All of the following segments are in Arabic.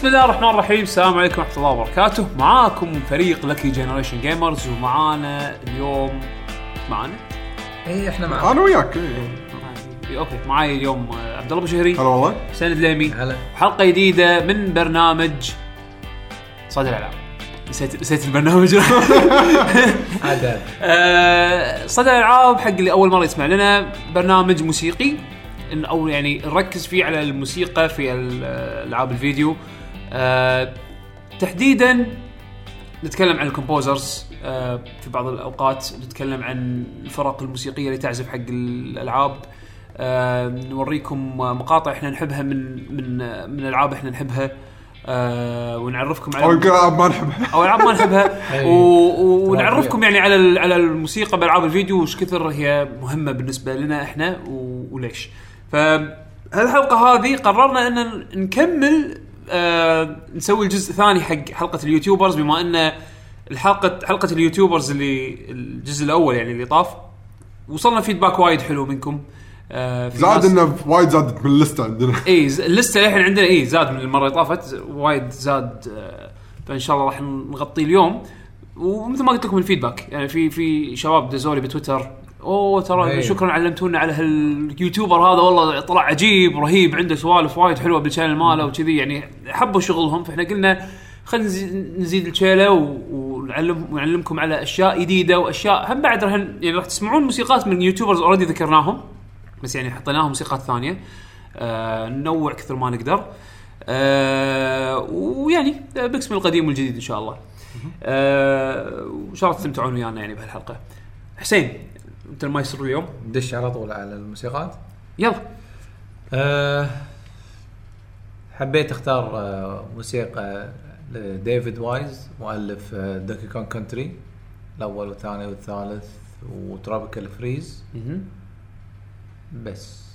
بسم الله الرحمن الرحيم. السلام عليكم ورحمة الله وبركاته. معاكم فريق Lucky Generation Gamers ومعانا اليوم معانا؟ اي إحنا معاك أنا وياك. إيه. معاي- أوكي معاي اليوم آه، عبد الله أبو شهري. هلا والله. حسين الدليمي هلا. حلقة جديدة من برنامج صدى الألعاب. نسيت نسيت البرنامج. عاد آه، صدى الألعاب حق اللي أول مرة يسمع لنا برنامج موسيقي. إن أو يعني نركز فيه على الموسيقى في ال- ألعاب الفيديو. آه، تحديدا نتكلم عن الكومبوزرز آه، في بعض الأوقات نتكلم عن الفرق الموسيقية اللي تعزف حق الألعاب. آه، نوريكم مقاطع إحنا نحبها من من من ألعاب إحنا نحبها. ونعرفكم على أو العاب ما نحبها. أو العاب ما نحبها. ونعرفكم يعني على على الموسيقى بألعاب الفيديو وش كثر هي مهمة بالنسبة لنا إحنا. وليش. فهالحلقه هذه قررنا أن نكمل آه نسوي الجزء الثاني حق حلقة ال YouTubers بما إن الحلقة حلقة ال YouTubers اللي الجزء الأول يعني اللي طاف وصلنا feedback وايد حلو منكم. آه زاد إنه وايد زادت من اللستة عندنا. إي اللستة للحين عندنا إي زاد من المرة اللي طافت وايد زاد آه، فإن شاء الله راح نغطيه اليوم. ومثل ما قلت لكم ال feedback يعني في في شباب دزوا لي بتويتر أوه ترى إي. شكرا علمتونا على هال YouTuber هذا. والله طلع عجيب رهيب عنده سوالف وايد حلوة بال channel ماله وكذي. يعني حبوا شغلهم فإحنا قلنا خلينا نزيد, الشيله ونعلم ونعلمكم على أشياء جديدة وأشياء هم بعد راح يعني راح تسمعون موسيقات من YouTubers already ذكرناهم بس يعني حطيناهم موسيقات ثانية. آه ننوع كثر ما نقدر. آه ويعني بقسم القديم والجديد إن شاء الله. آه وإن شاء الله تستمتعون ويانا يعني بهالحلقة. حسين أنت المايسترو اليوم. ندش على طول على الموسيقات. يلا. أه حبيت أختار أه موسيقى ل David Wise مؤلف أه Donkey Kong Country الأول والثاني والثالث و Tropical Freeze. بس.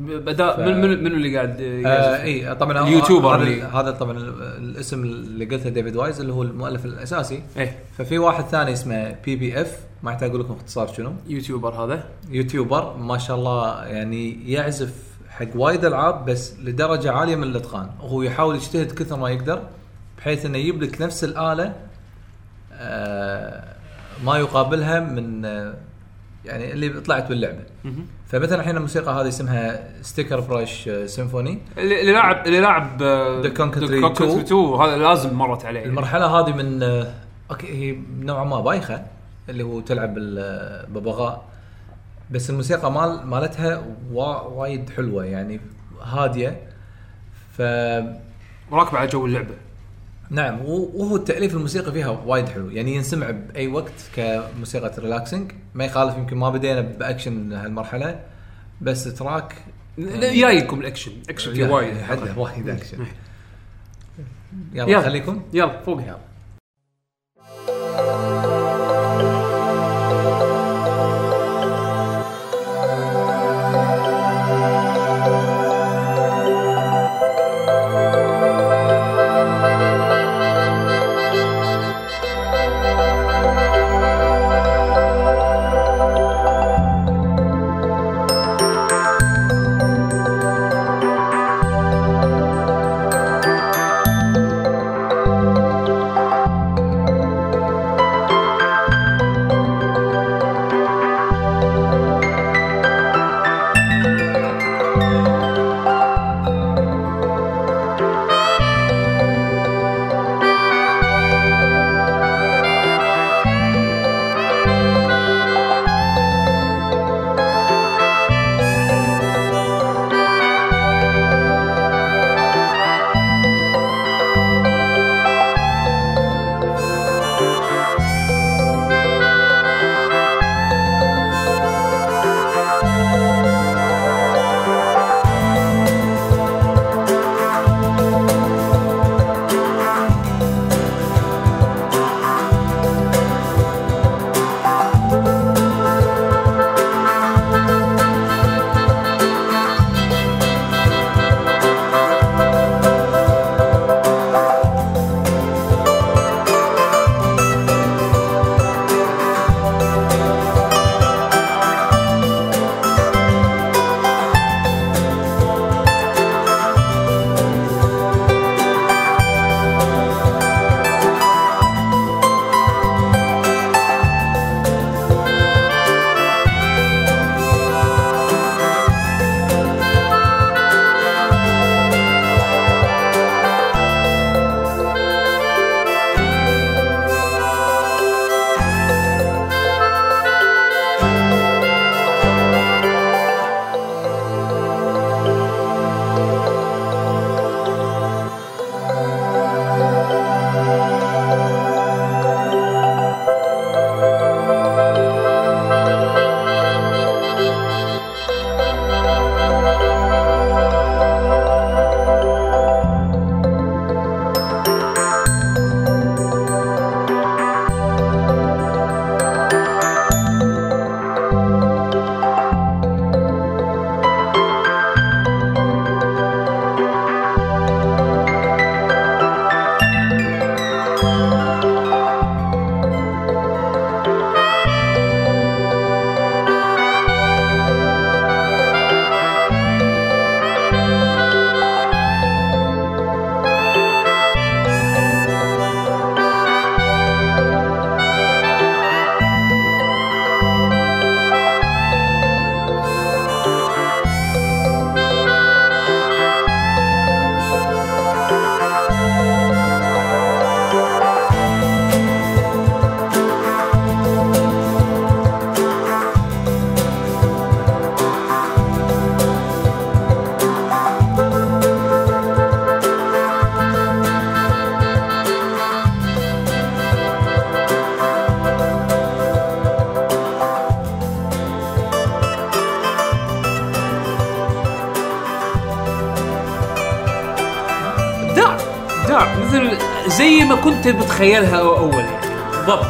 بدأ ف- من من منو اللي قاعد آه يعزف؟ اي طبعا ال YouTuber هذا اللي- هذا طبعا ال- الاسم اللي قلته David Wise اللي هو المؤلف الأساسي. إيه. ففي واحد ثاني اسمه بي بي اف ما يحتاج أقول لكم اختصار شنو. YouTuber هذا. YouTuber ما شاء الله يعني يعزف حق وايد ألعاب بس لدرجة عالية من الإتقان. وهو يحاول يجتهد كثر ما يقدر بحيث إنه يجيب لك نفس الآلة آه، ما يقابلها من آه، يعني اللي طلعت باللعبة. فمثلا الحين الموسيقى هذه اسمها Stickerbrush Symphony اللي لاعب اللي لاعب آه، Donkey Kong 2. 2 هذا لازم مرت عليه. المرحلة هذه من آه، أوكي هي نوعا ما بايخة اللي هو تلعب بالببغاء بس الموسيقى مال مالتها وا- وايد حلوة يعني هادية. ف راكب على جو اللعبة. نعم وهو التأليف الموسيقى فيها وايد حلو. يعني ينسمع بأي وقت كموسيقى relaxing ما يخالف يمكن ما بدينا بأكشن هالمرحلة بس ترى جايكم ال action. action فيه وايد. حده وايد أكشن. يلا, يلا. خليكم. يلا فوق يلا كنت بتخيلها أول؟ يعني بالضبط.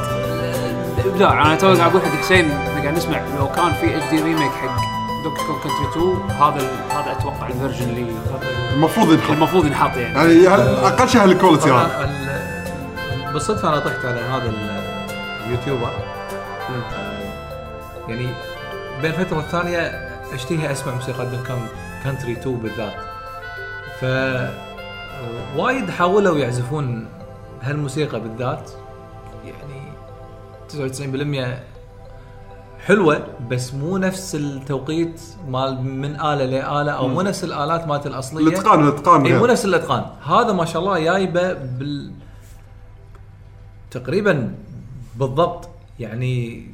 ابداع أنا تو قاعد أقول حق حسين إحنا قاعد نسمع. لو كان في HD remake حق Donkey Kong Country 2 هذا هذا أتوقع ال version اللي المفروض ينحط. المفروض ينحط يعني. يعني أقل شيء هال quality هذا؟ بالصدفة أنا طحت على هذا ال- ال YouTuber. يعني بين فتره والثانيه أشتهي أسمع موسيقى Donkey Kong Country 2 بالذات. ف وايد حاولوا يعزفون هالموسيقى بالذات يعني 99% حلوة بس مو نفس التوقيت مال من آلة لآلة أو مو نفس الآلات مالت الأصلية. الإتقان الإتقان إي مو. نفس الإتقان. هذا ما شاء الله جايبة بال تقريبا بالضبط. يعني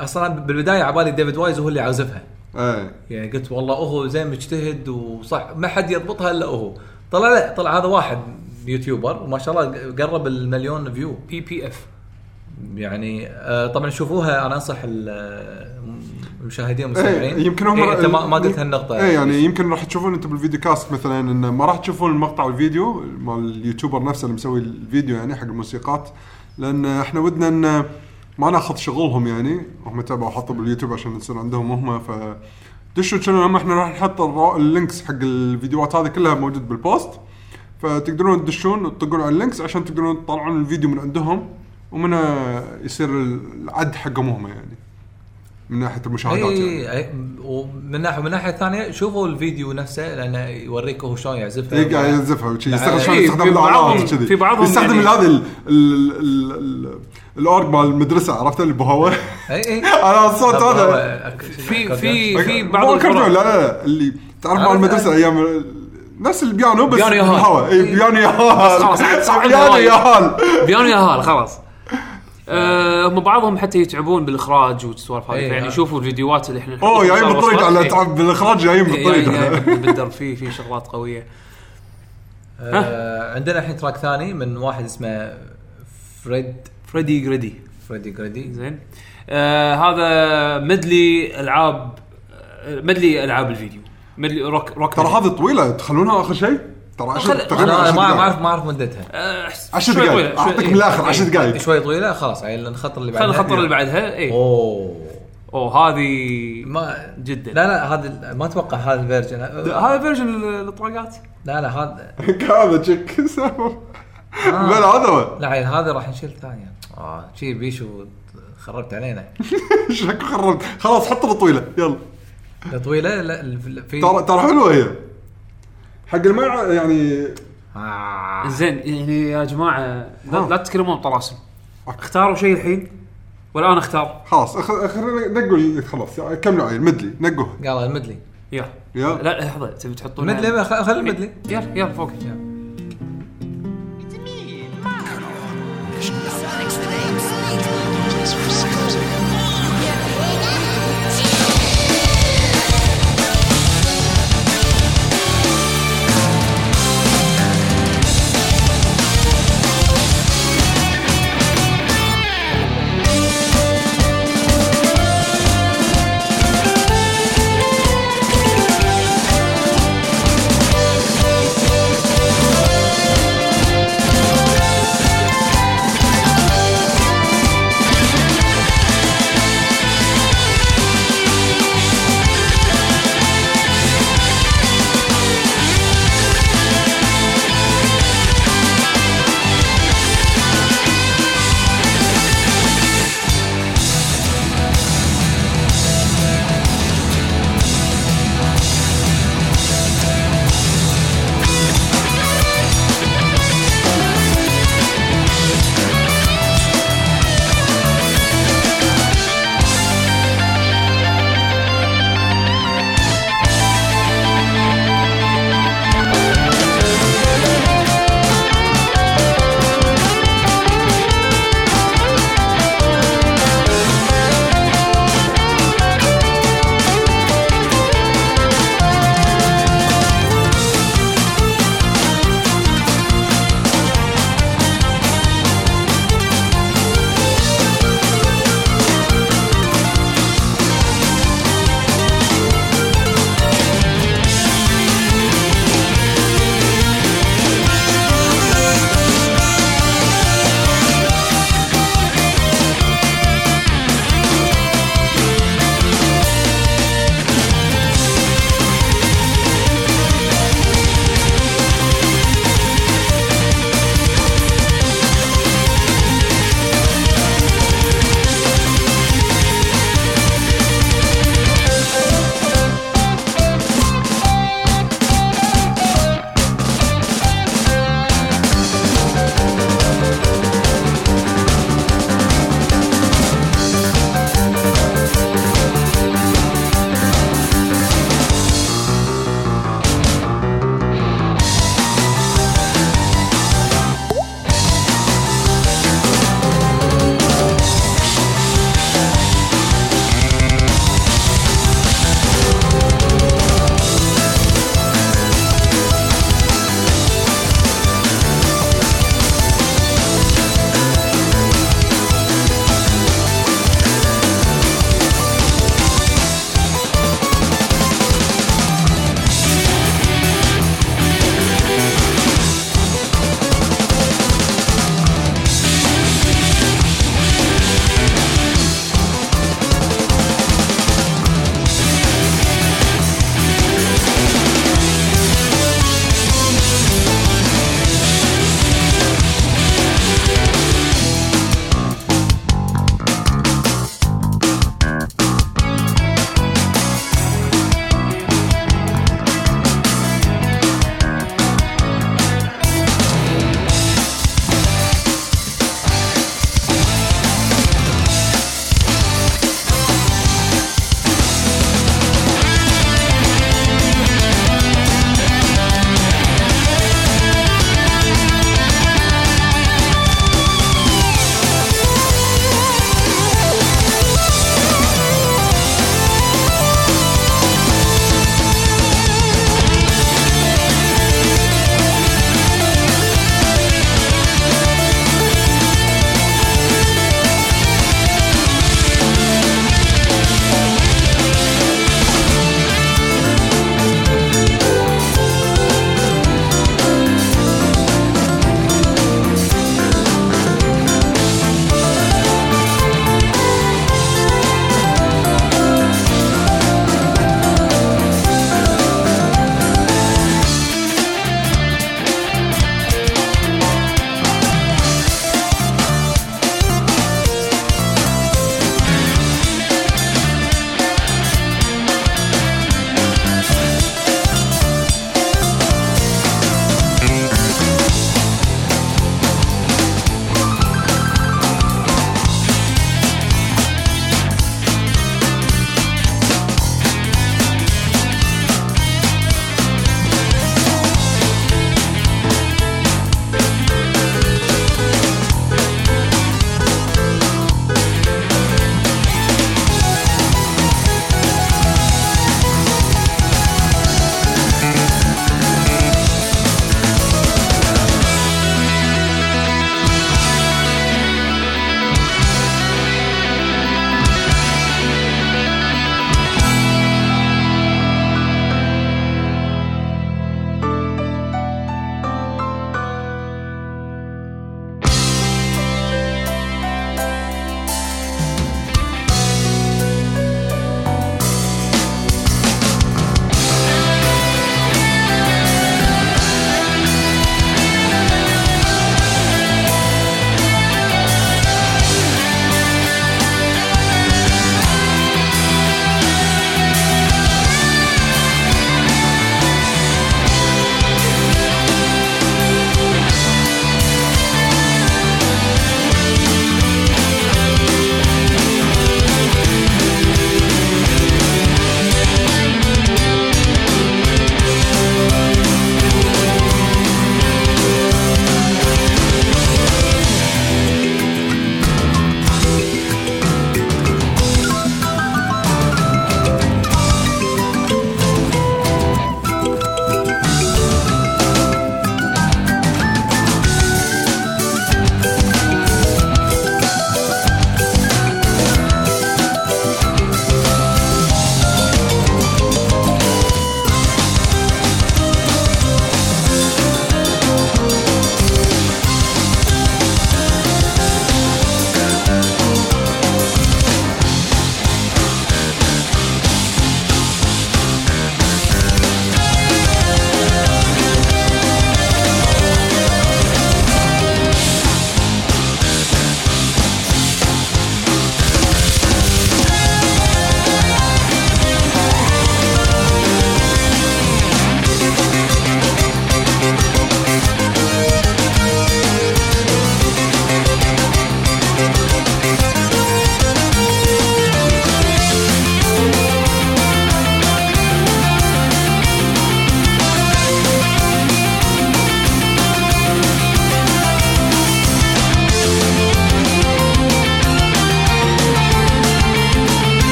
أصلا بالبداية عبالي David Wise هو اللي عازفها. إيه يعني قلت والله هو زين مجتهد وصح ما حد يضبطها إلا هو طلع لا طلع هذا واحد يوتيوبر وما شاء الله قرب المليون view بي بي اف يعني آه طبعا شوفوها أنا أنصح ال- المشاهدين إيه والمستمعين. يمكن هم إيه أنت ما, قلت هالنقطة. إيه يعني يمكن راح تشوفون أنتم بال video cast مثلا انه ما راح تشوفون المقطع الفيديو مال اليوتيوبر نفسه اللي مسوي الفيديو يعني حق الموسيقات لأن إحنا ودنا إن ما ناخذ شغلهم يعني هم تبعوا حطوا باليوتيوب عشان يصير عندهم هم ف دشوا إحنا راح نحط ال links حق الفيديوهات هذه كلها موجود بالبوست. فتقدرون تدشون وتطقون على ال links عشان تقدرون تطلعون الفيديو من عندهم ومنها يصير العد حقهم هم يعني من ناحية المشاهدات يعني. إي اي ومن ناحية من ناحية ثانية شوفوا الفيديو نفسه لأنه يوريك هو شلون يعزفها إي قاعد يعزفها وشي يستخدم شلون في يستخدم وكذي. في بعضهم يستخدم يعني- هذا ال- ال- ال- ال- الأورج مال المدرسة عرفت؟ اللي بهوا إي إي. أنا الصوت هذا في في في بعض لا لا لا اللي تعرف مال المدرسة أيام نفس البيانو بس بيانو ياهال. بالهواء. اي بيانو ياهال خلاص، عاد بيانو. ياهال بيانو يا هال خلاص. آه، هم بعضهم حتى يتعبون بالإخراج والسوالف هذه إيه، يعني آه. شوفوا الفيديوات اللي إحنا أوه جايين بالطريق. على إيه. تعب بالإخراج جايين جاي- بالطريق جاي بالدر في في شغلات قوية. آه عندنا الحين track ثاني من واحد اسمه فريد فريدي جريدي فريدي جريدي زين. آه هذا medley ألعاب آه، medley ألعاب الفيديو. medley rock rock ترى. هذه طويلة تخلونها آخر شيء؟ ترى عشر خل- تقريبا أنا ما. اعرف ما أعرف مدتها. آه، عشر شوي دقايق طويلة، شوي- أعطيك إيه. من الآخر عشر دقايق شوي طويلة خلاص يعني الخط اللي بعدها خلينا الخطر اللي بعدها اي أوه. أوه هذه ما جدا. لا لا هذا ما أتوقع هذا ال version. هذا فيرجن الطراقات لا لا هذا هذا تشيك آه. بلا هذا هو. لا عيل هذا راح نشيل ثانية آه شي بيشو خربت علينا. شكو خربت. خلاص حط الطويله يلا. لا طويله لا في ترى ترى حلوة هي. حق اللي ما يع- يعني آه. زين يعني يا جماعة لا. لا تتكلمون بطلاسم. اختاروا شيء الحين؟ ولا أنا أختار؟ خلاص أخ- خلينا نقوا خلاص كملوا عيل مدلي نقوها قال المدلي. يلا. يلا. لا لحظة تبي تحطون المدلي خ- خلي المدلي. يلا يلا فوق. Sonic's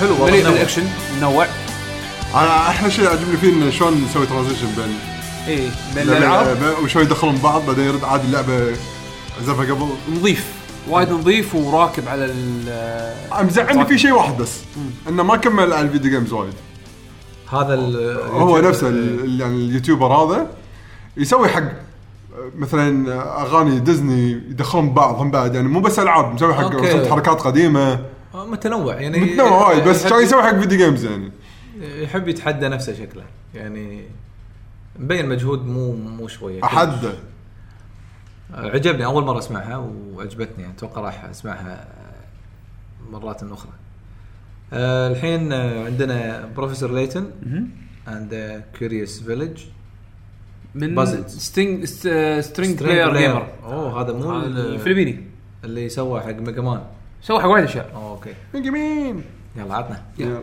حلو مليء والله منوع. بالأكشن. منوع أنا أحلى شيء عجبني فيه إنه شلون نسوي transition بين اي بين الألعاب. لعبة- وشوي يدخلون بعض بعدين يرد عادي اللعبة زفها قبل. نظيف وايد نظيف وراكب على ال مزعلني في شيء واحد بس إنه ما كمل على ال video games وايد. هذا ال- هو نفسه ال- يعني اليوتيوبر هذا يسوي حق مثلا أغاني ديزني يدخلون بعض هم بعد يعني مو بس ألعاب مسوي حق okay. حركات قديمة. متنوع يعني متنوع وايد بس كان يسوي حق video games يعني. يحب يتحدى نفسه شكله يعني مبين مجهود مو مو شوية أحد؟ آه، عجبني أول مرة أسمعها وعجبتني يعني أتوقع راح أسمعها مرات أخرى. آه الحين آه، عندنا Professor Layton and Curious Village من Buzzed. ستينج String Player Gamer أوه هذا مو ال- الفلبيني. اللي سوى حق Mega Man سوى حق وايد أشياء. okay. يمين يلا عطنا. يلا.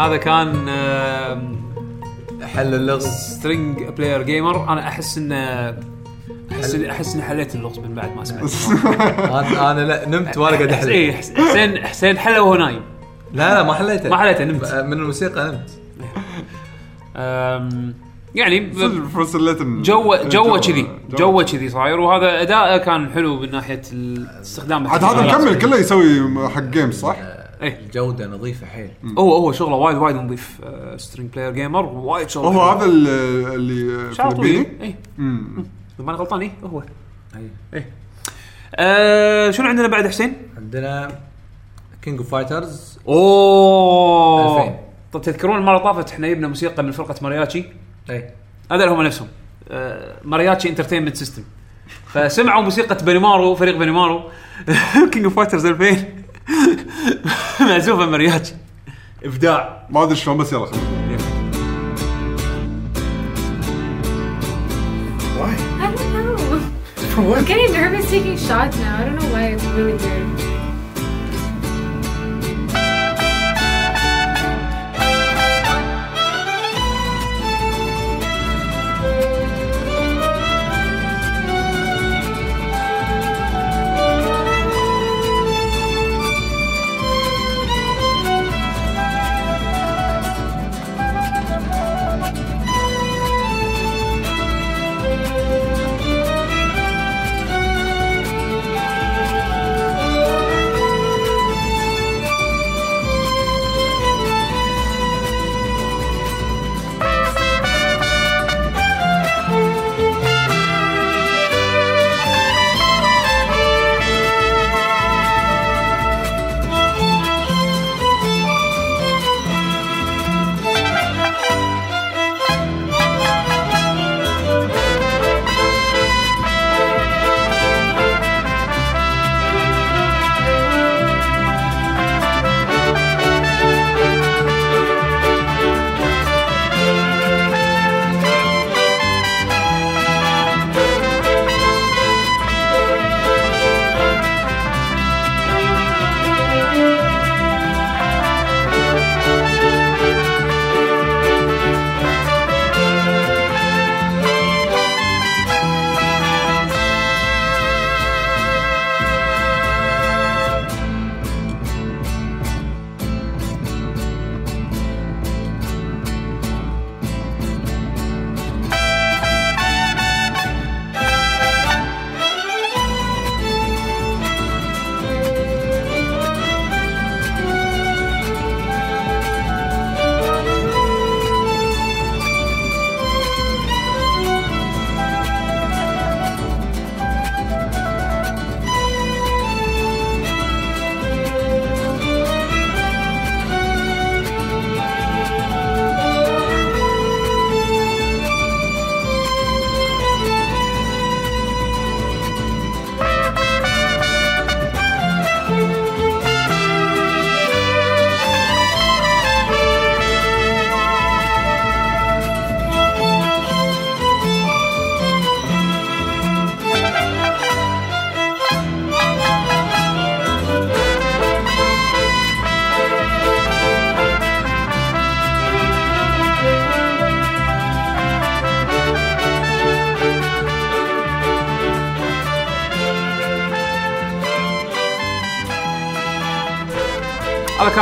هذا كان حل اللغز. String Player Gamer أنا أحس إنه أحس أحس إني حليت اللغز من بعد ما سمعت. أنا أنا لا نمت وأنا قاعد اي احلم حسين حسين حله وهو نايم لا لا ما حليته. ما حليته، نمت. من الموسيقى نمت. يعني جو جو كذي جو كذي. صاير. وهذا أداءه كان حلو من ناحية الاستخدام. عاد هذا مكمل كله يسوي حق games صح؟ إيه. الجودة نظيفة حيل. هو هو شغله وايد وايد نظيف String Player Gamer وايد شغله هو. هذا اللي شعره فلبيني طويل اي ماني غلطان اي هو. إيه. آه شنو عندنا بعد حسين؟ عندنا King of Fighters أوه. 2000. طب تذكرون المرة اللي طافت إحنا جبنا موسيقى من فرقة مارياتشي؟ اي هذول هم نفسهم. آه Mariachi Entertainment System فسمعوا موسيقى بنيمارو فريق بنيمارو King of Fighters 2000 معزوفه مارياتشي ابداع ما ادري شلون بس يلا خلينا Why? I don't know. For what? I'm getting nervous taking shots now. I don't know why. It's really weird.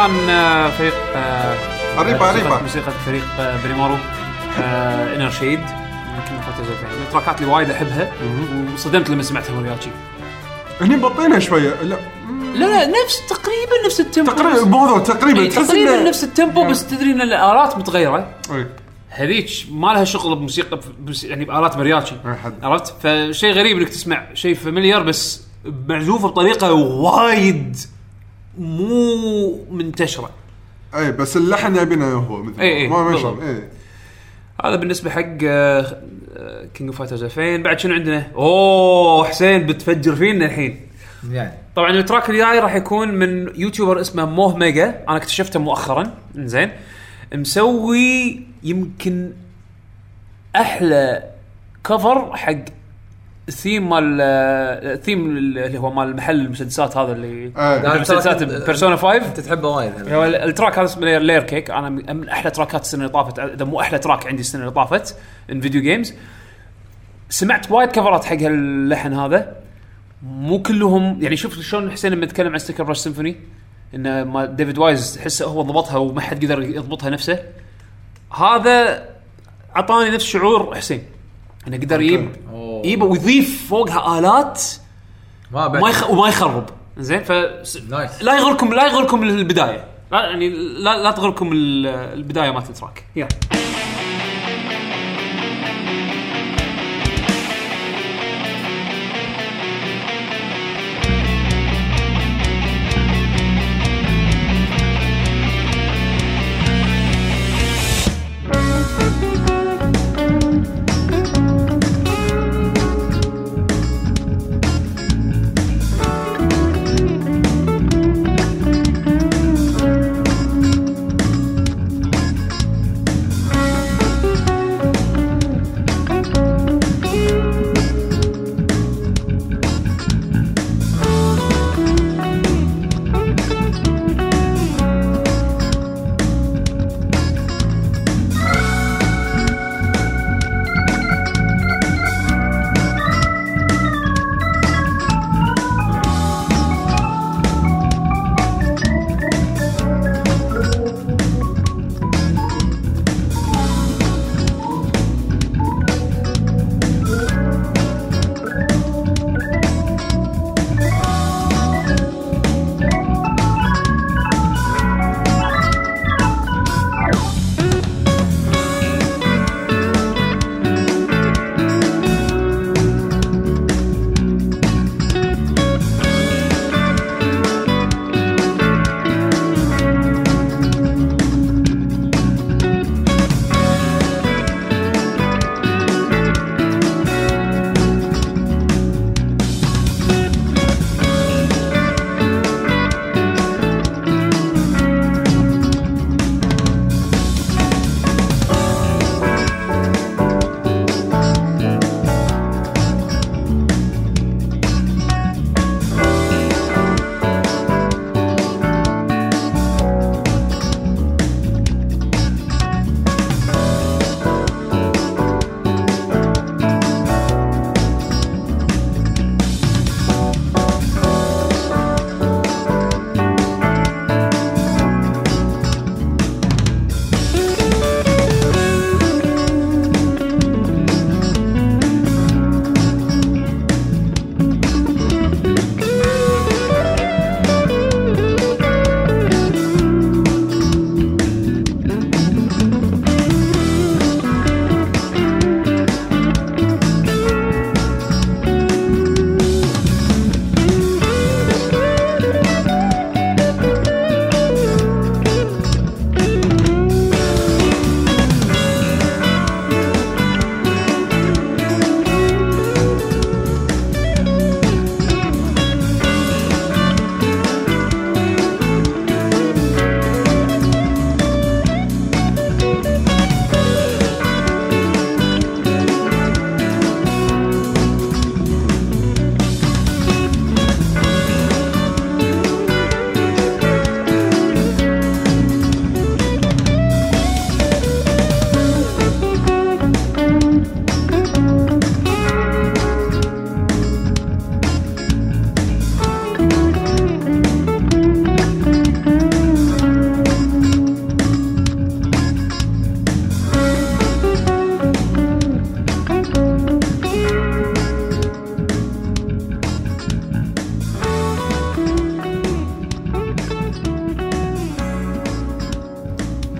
كان آه، فريق آه، قريبة، موسيقى- قريبة. موسيقى فريق آه، بريمارو إنر شيد. يمكن من التراكات اللي وايد أحبها. وصدمت لما سمعتها مرياتشي هني مبطينها شوية. لا. لا لا نفس تقريبا نفس التيمبو تقريبا مو هذا تقريبا تقريبا نفس التيمبو بس تدري إن الآلات متغيرة. هذيك ما لها شغل بموسيقى يعني بآلات مرياتشي. عرفت؟ فشيء غريب إنك تسمع شيء فاميليار بس معزوف بطريقة وايد مو منتشرة. اي بس اللحن يبينه هو مثل إي إي، ما ما بالضبط. شغل اي هذا بالنسبة حق King of Fighters 2000 بعد شنو عندنا؟ أوه حسين بتفجر فينا الحين. يعني. طبعا ال track الجاي راح يكون من يوتيوبر اسمه موه ميجا. أنا اكتشفته مؤخرا. زين مسوي يمكن أحلى cover حق الثيم مال الثيم اللي هو مال محل المسدسات هذا اللي آه. المسدسات بيرسونا 5 أنت تحبه وايد ال track هذا اسمه Layer Cake أنا من من أحلى تراكات السنة اللي طافت. إذا مو أحلى track عندي السنة اللي طافت in video games سمعت وايد كفرات حق هاللحن هذا. مو كلهم يعني شوف شلون حسين لما يتكلم عن Stickerbrush Symphony إن ما David Wise تحسه هو ضبطها وما حد قدر يضبطها نفسه. هذا أعطاني نفس شعور حسين. إنه قدر يجيب يجيب ويضيف فوقها الات ما بعد. ما يخ... وما يخرب. زين؟ ف nice. لا يغركم لا يغركم البداية. لا يعني لا لا تغركم ال- البداية مالت ال track يلا.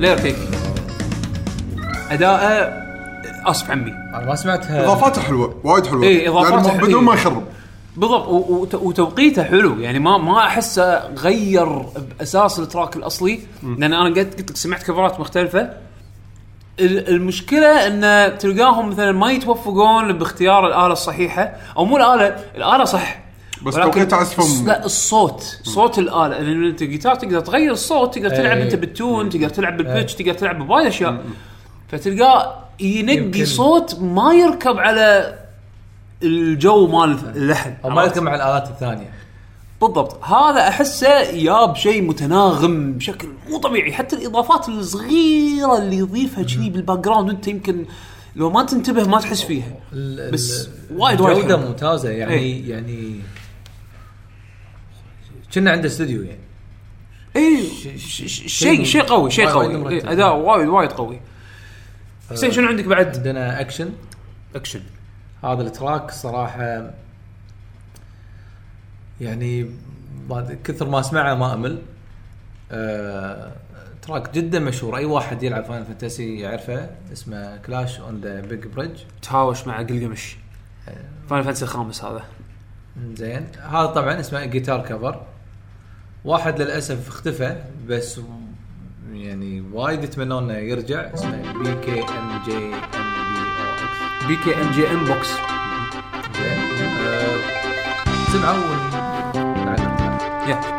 Layer Cake اداءه اسف عمي. أنا ما سمعتها. إضافاته حلوة وايد حلوة. إيه، إضافاته يعني حلوة. بدون ما يخرب. بالضبط وتوقيته حلو. يعني ما ما أحسه غير بأساس ال track الأصلي. لأن أنا قلت قلت لك سمعت كفرات مختلفة. ال- المشكلة إن تلقاهم مثلا ما يتوفقون باختيار الآلة الصحيحة أو مو الآلة الآلة صح. بس توقيت عزفهم- لا الصوت. صوت الآلة. لأن انت الجيتار تقدر تغير الصوت تقدر تلعب إيه. أنت بال tone تقدر تلعب بال pitch تقدر تلعب بوايد أشياء. فتلقاه ينقي صوت ما يركب على الجو مال اللحن. أو ما؟ يركب مع الآلات الثانية. بالضبط. هذا أحسه ياب شيء متناغم بشكل مو طبيعي. حتى الإضافات الصغيرة اللي يضيفها كذي بال background انت يمكن لو ما تنتبه ما تحس فيها. بس وايد وايد جوده. ممتازة. يعني إيه. يعني كنا عنده استوديو يعني. اي ش- شيء شيء قوي شيء قوي. مرتب. إيه، اداء وايد وايد قوي. حسين شنو عندك بعد؟ عندنا action action هذا ال track صراحة يعني بعد كثر ما أسمعه ما أمل. آه track جدا مشهور. أي واحد يلعب Final Fantasy يعرفه اسمه Clash on the Big Bridge تهاوش مع قلقمش Final Fantasy الخامس هذا. زين هذا طبعا اسمه guitar cover واحد للأسف اختفى بس يعني وايد يتمنون انه يرجع اسمه P K M G M B O X P K M G M box زين سمعوا ونعلق يا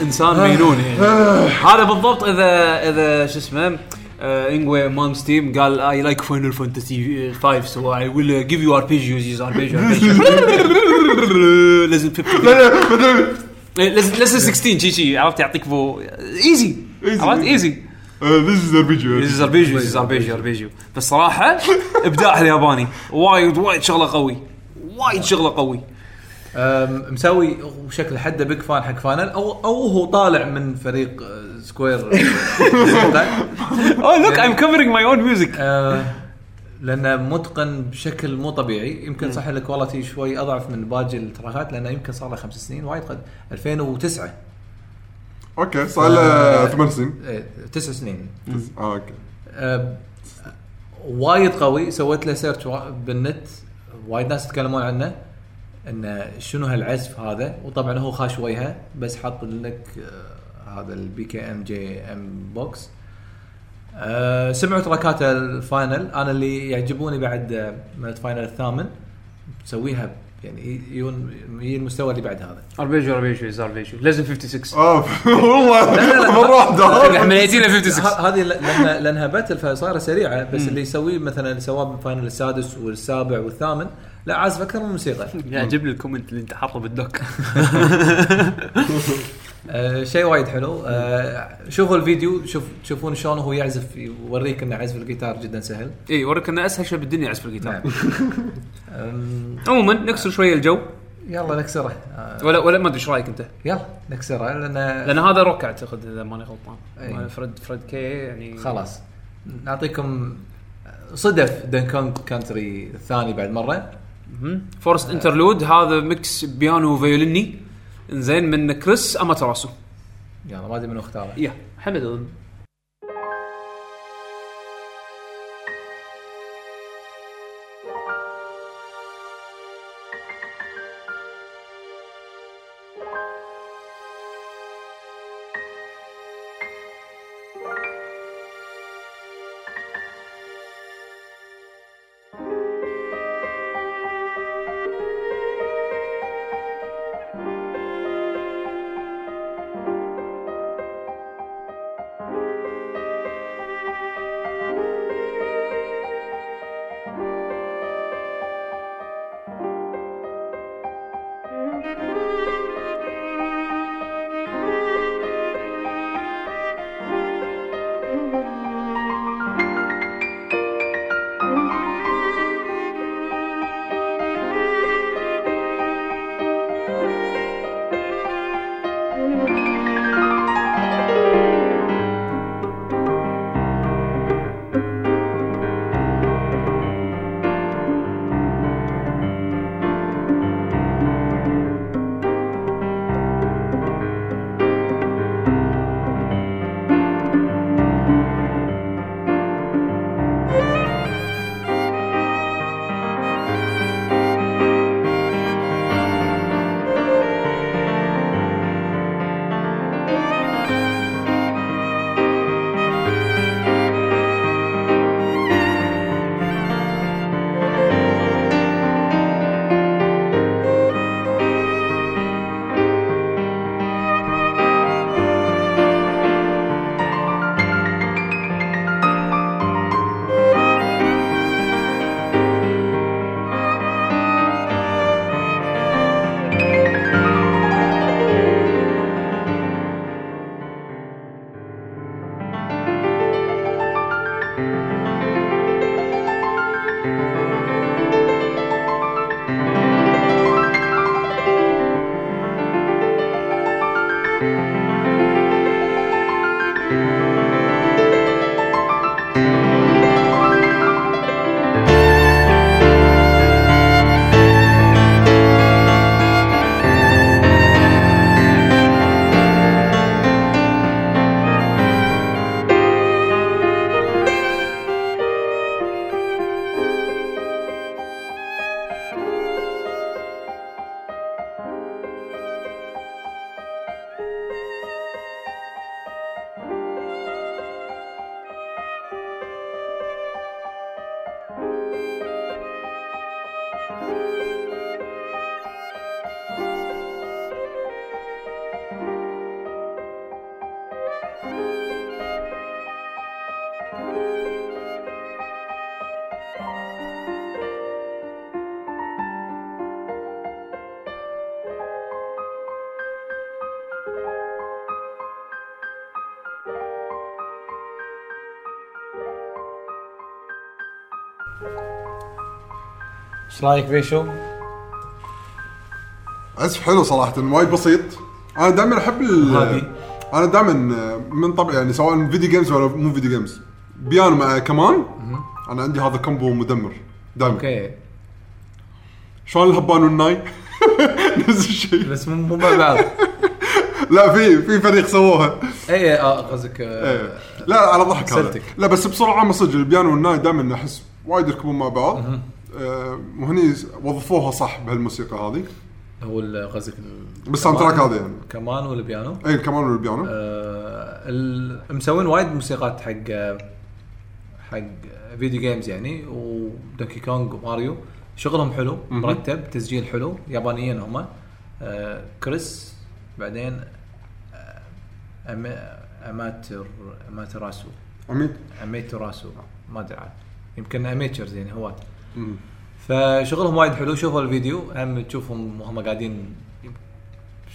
إنسان مجنون يعني هذا بالضبط إذا إذا شو اسمه Yngwie Malmsteen قال I like Final Fantasy 5 so I will give you arpeggios arpeggio لازم 50 إيه، لازم لازم 16 شي شي عرفت؟ يعطيك بو easy easy. عرفت؟ easy this is video these arpeggio these arpeggio arpeggio بس صراحة إبداع الياباني. وايد وايد شغلة قوي. وايد شغلة قوي. مسوي بشكل حده big fan حق Final أو أو هو طالع من فريق Square oh look I'm covering my own music لأنه متقن بشكل مو طبيعي. يمكن صح ال quality شوي أضعف من باقي التراكات لأنه يمكن صار له خمس سنين وايد قد 2009 okay صار له ثمان سنين. إيه، تسع سنين. آه okay. آه، وايد قوي. سويت له search بالنت. وايد ناس يتكلمون عنه. انه شنو هالعزف هذا وطبعا هو خاش وجهه بس حط لك آه، هذا ال P K M G M box آه، سمعوا تراكاته ال Final أنا اللي يعجبوني بعد آه، مالت Final الثامن مسويها يعني يجون يجي المستوى اللي بعد هذا arpeggio arpeggio these arpeggio لازم 56 آه والله. مره واحدة عمليتين 56 ه- هذه لانها لانها battle فصايره سريعه بس اللي يسويه مثلا سواه بال Final السادس والسابع والثامن لا عازف أكثر من موسيقى يعجبني ال comment اللي أنت حاطه بال doc. آه شيء وايد حلو. آه شوفوا الفيديو شوف تشوفون شلون هو يعزف يوريك إنه عزف الجيتار جدا سهل. إي يوريك إنه أسهل شيء بالدنيا عزف الجيتار. نعم. عموما نكسر شوية الجو. يلا نكسره. آه. ولا ولا ما أدري إيش رأيك أنت؟ يلا نكسره لأن لأن هذا روك أعتقد إذا ماني غلطان. فريد فريد كي يعني خلاص. نعطيكم صدف Donkey Kong Country الثاني بعد مرة. Forest Interlude هذا mix بيانو violin. انزين من كريس اماتراسو يلا ما أدري منو اختاره. يا حمد أظن. إيش رأيك بيشو؟ عزف حلو صراحة وايد بسيط. أنا دائما أحب ال هادي. أنا دائما من طبعي يعني سواء video games ولا مو video games بيانو مع كمان. أنا عندي هذا combo مدمر دائما. okay. شلون الهبان والناي نفس الشيء. بس مو مو مع بعض. لا في في فريق سووها. اي آه قصدك آه، إيه. لا على ضحك هذا. سلتك. لا بس عامه صدق البيانو والناي دائما أحس وايد يركبون مع بعض. وهني وظفوها صح بهالموسيقى هذه؟ هو قصدك ال- بال soundtrack هذا يعني. كمان ولا بيانو؟ اي الكمان والبيانو آه مسوين وايد موسيقات حق حق video games يعني ودونكي كونغ وماريو شغلهم حلو. مرتب تسجيل حلو يابانيين هم. آه كريس بعدين آه، اماتر اماتراسو عميد amateurs أو ما أدري يمكن amateurs يعني هواة. فشغلهم وايد حلو شوفوا الفيديو هم تشوفهم وهم قاعدين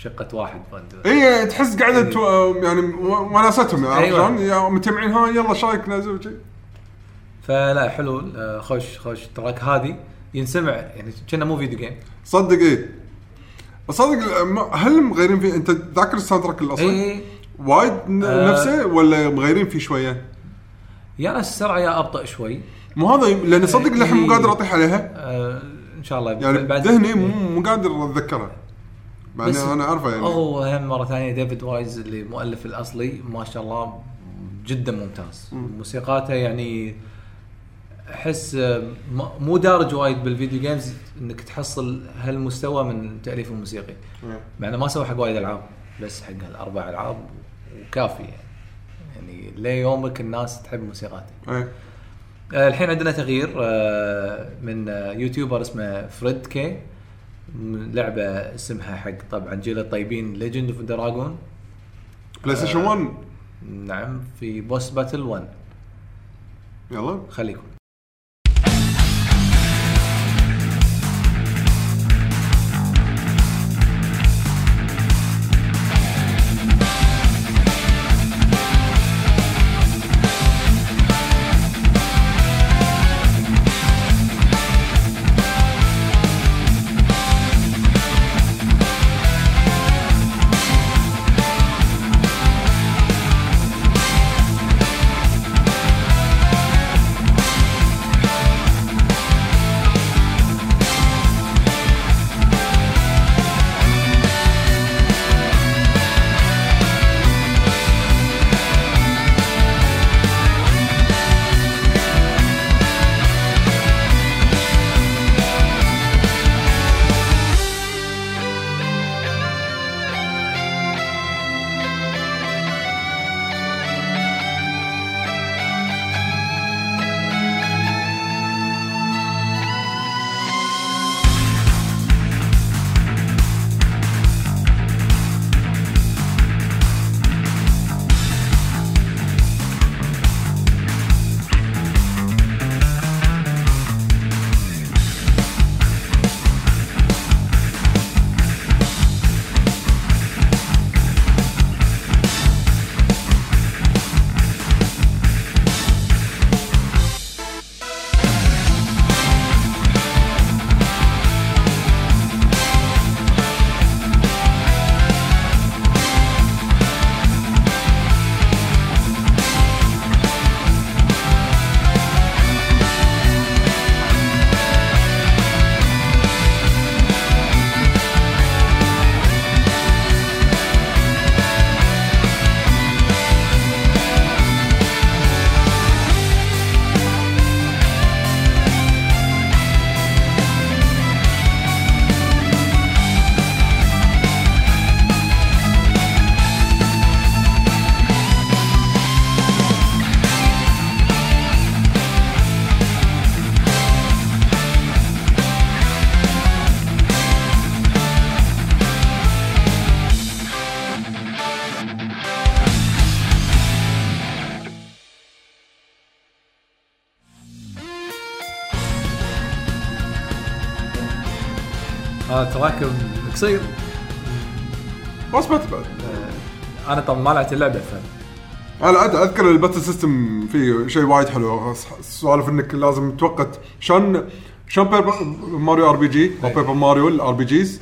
شقة واحد. اي تحس قاعدة تو- يعني وناستهم يعني عرفت أيوة. شلون؟ متجمعين ها يلا شايك نازل فلا حلو آه، خوش خوش track هادي ينسمع يعني كأنه مو video game صدق إيه صدق ما- هل مغيرين فيه أنت ذاكر ال soundtrack الأصلي؟ اي وايد آه. نفسه ولا مغيرين فيه شوية؟ يا السرعة يا أبطأ شوي مو هذا لأن صدق الحين مو إيه. قادر أطيح عليها. آه إن شاء الله. يعني بعد- ذهني مو مو قادر اتذكرها مع أنا أعرفه يعني. هو هم مرة ثانية ديفيد وايز اللي مؤلف الأصلي ما شاء الله جدا ممتاز. موسيقاته يعني أحس آه، مو دارج وايد بال video games إنك تحصل هالمستوى من التاليف الموسيقي. إيه. مع إنه ما سوى حق وايد ألعاب بس حق هالاربع ألعاب وكافي يعني. يعني ليومك الناس تحب موسيقاته. الحين عندنا تغيير آه، من آه، YouTuber اسمه فريد كي. لعبة اسمها حق طبعا جيل الطيبين Legend of Dragoon PlayStation 1 نعم في boss battle 1 يلا. خليكم. track قصير. بس ما تبعد. آه، أنا طبعا ما لعبت اللعبة ف أنا أذكر ال battle system فيه شيء وايد حلو. سوالف إنك لازم توقت شلون شلون Paper Mario RPG أو. Paper Mario ال RPGs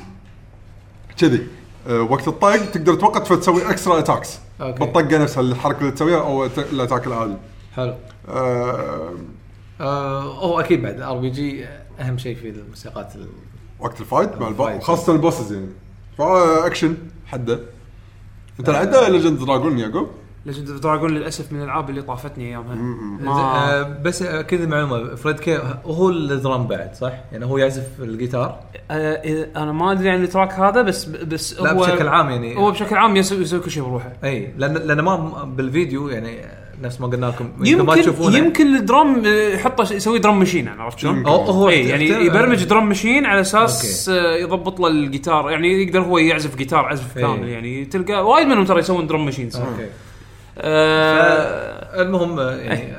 كذي. أه، وقت الطق تقدر توقت فتسوي extra attacks okay. بالطقه نفسها الحركة اللي تسويها أو ال attack العادي حلو. آه هو أكيد بعد ال RPG أهم شيء في الموسيقات ال- وقت ال fight مع ال fight. خاصة ال bosses يعني. فاكشن حدة. أنت لعبت Legend Dragoon يعقوب؟ Legend of Dragoon للأسف من الألعاب اللي طافتني أيامها. ما آه بس آه، كذا معلومه فريد كي هو ال drum بعد صح؟ يعني هو يعزف الجيتار؟ آه، أنا ما أدري عن ال track هذا بس بس لا هو بشكل عام يعني. هو بشكل عام يسوي, يسوي كل شيء بروحه. إي لأن لأن ما بالفيديو يعني نفس ما قلنا لكم يمكن ما تشوفونه. يمكن ال drum آه، يحطه يسوي drum machine يعني عرفت شلون؟ هو هو اي يعني يبرمج drum machine على أساس آه، يضبط له الجيتار. يعني يقدر هو يعزف جيتار عزف إي. كامل يعني تلقى وايد منهم ترى يسوون drum machines okay. آه المهم يعني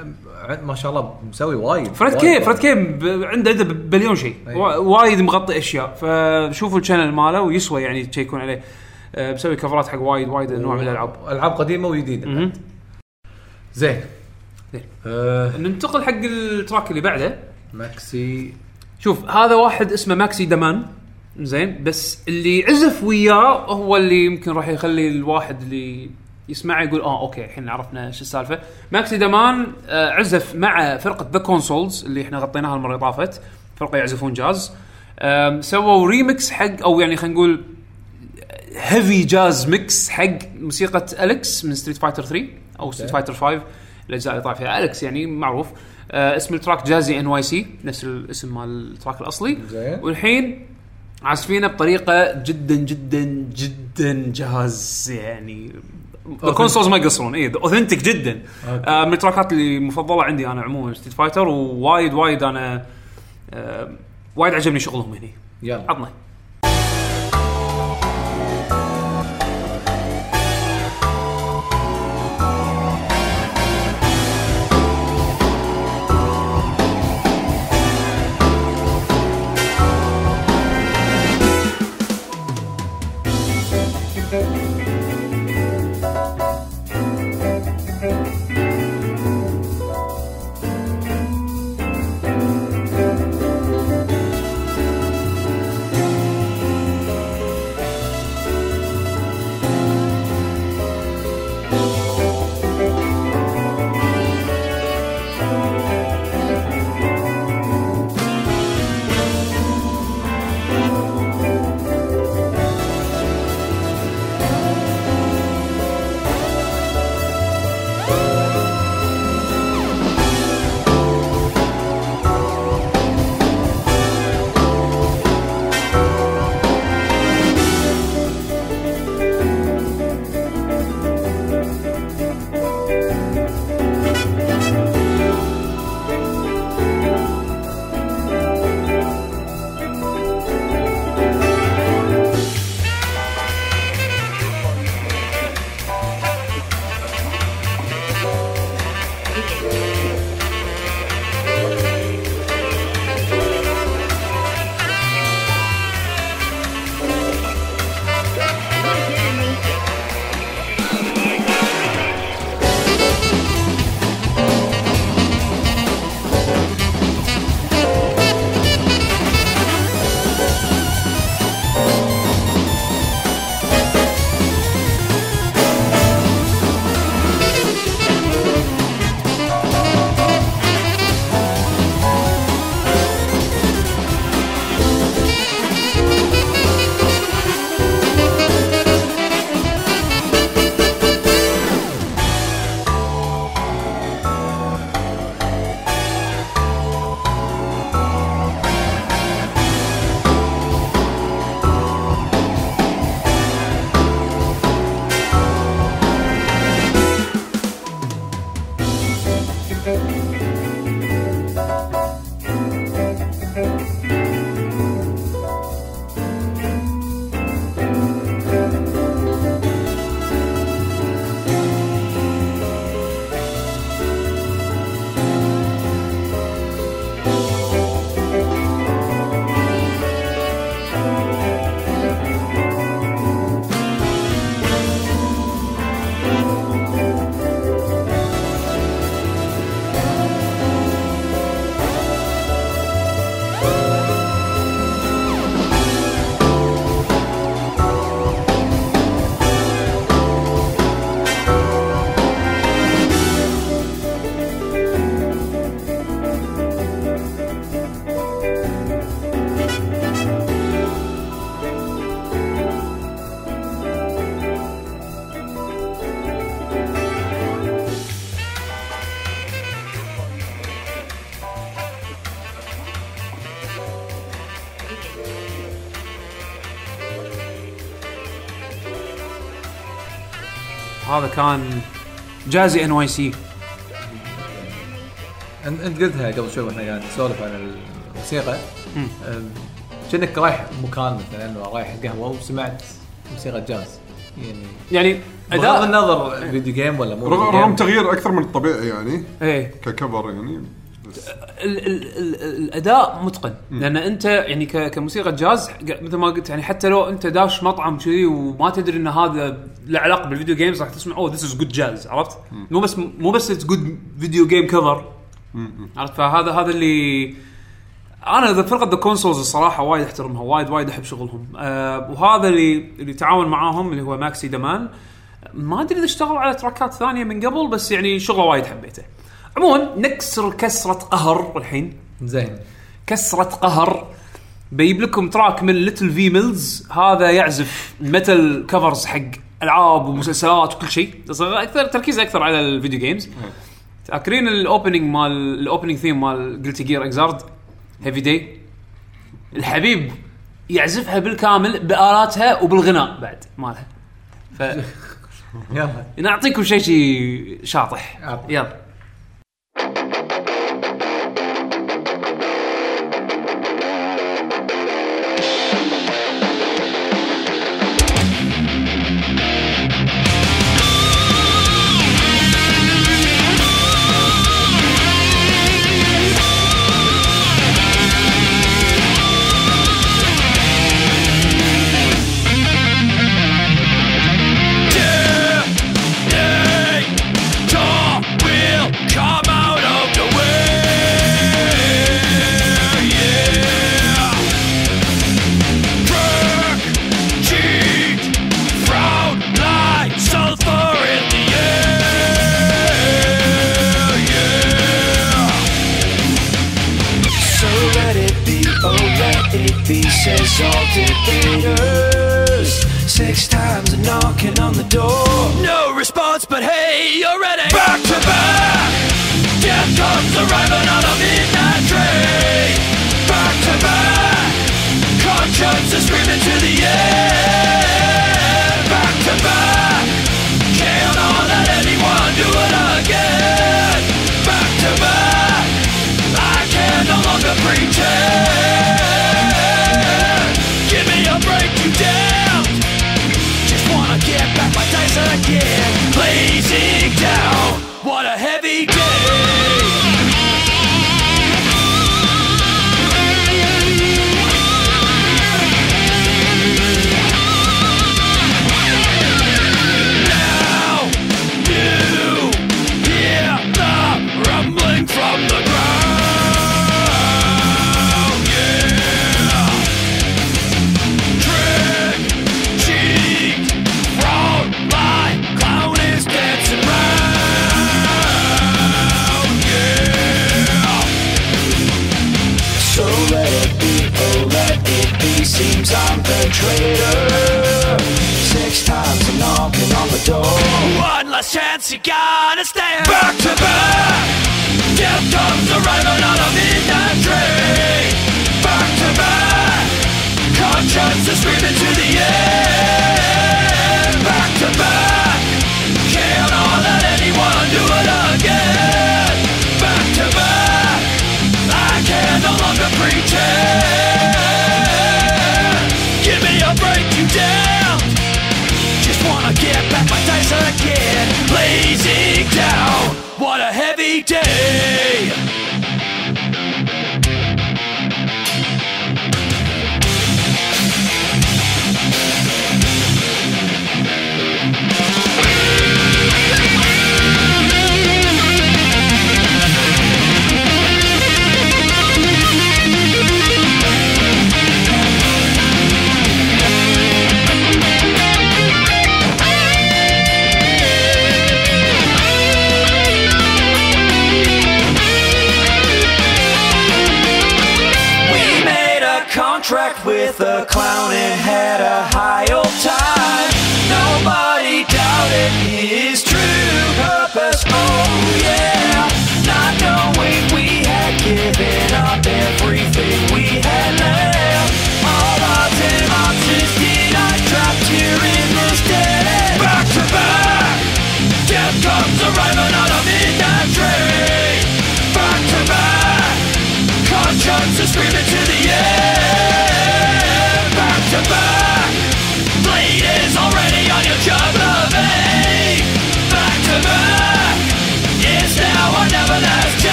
آه، ما شاء الله مسوي وايد فريد وايد كي. فريد كي عنده عنده بليون شيء. وا- وايد مغطي أشياء. فشوفوا ال channel ماله ويسوى يعني تشيكون عليه. آه، مسوي كفرات حق وايد وايد أنواع من الألعاب. ألعاب قديمة وجديدة. زين. زين. آه ننتقل حق ال track اللي بعده. ماكسي. شوف هذا واحد اسمه ماكسي دمان. زين بس اللي عزف وياه هو اللي يمكن راح يخلي الواحد اللي يسمعه يقول آه okay الحين عرفنا شو السالفة. ماكسي دمان آه عزف مع فرقة The Consouls اللي إحنا غطيناها المرة اللي طافت. فرقة يعزفون جاز. سووا ريمكس حق أو يعني خلينا نقول heavy jazz mix حق موسيقى اليكس من Street Fighter 3 أو Street Fighter 5 الأجزاء اللي طلع فيها. أليكس يعني معروف. آه اسم ال track Jazzy NYC نفس الاسم مال ال track الأصلي. زين. والحين عازفينه بطريقة جدا جدا جدا جاز يعني ال Consouls ما يقصرون. اي authentic جدا. okay. آه من التراكات اللي مفضلة عندي أنا عموما Street Fighter ووايد وايد أنا آه وايد عجبني شغلهم هنا يلا. عطنا. هذا كان Jazzy NYC أنت قلتها قبل شوي وإحنا قاعد نسولف عن الموسيقى. كأنك رايح مكان مثلا رايح قهوة وسمعت موسيقى جاز. يعني يعني بغض اداء النظر video game ولا مو رغم رغم تغيير أكثر من الطبيعي يعني إيه. ك cover يعني. ال ال ال الأداء متقن. لأن أنت يعني كموسيقى جاز مثل ما قلت يعني حتى لو أنت داش مطعم كذي وما تدري إن هذا له علاقة بال video games راح تسمع oh this is good jazz عرفت؟ مو بس مو بس it's good video game cover عرفت؟ فهذا هذا اللي أنا ذا فرقة The Consouls الصراحة وايد أحترمها وايد وايد أحب شغلهم. أه وهذا اللي اللي تعاون معاهم اللي هو ماكسي دمان ما أدري إذا اشتغل على تراكات ثانية من قبل بس يعني شغله وايد حبيته. عموما نكسر كسرة قهر الحين. زين. كسرة قهر. بيجيب لكم track من Little V Mills هذا يعزف metal covers حق ألعاب ومسلسلات وكل شيء. أكثر تركيز أكثر على ال video games فاكرين ال opening مال ال opening theme مال Guilty Gear Xrd Heavy Day الحبيب يعزفها بالكامل بآلاتها وبالغناء بعد مالها. ف يلا. نعطيكم شيء شيء شاطح. يلا.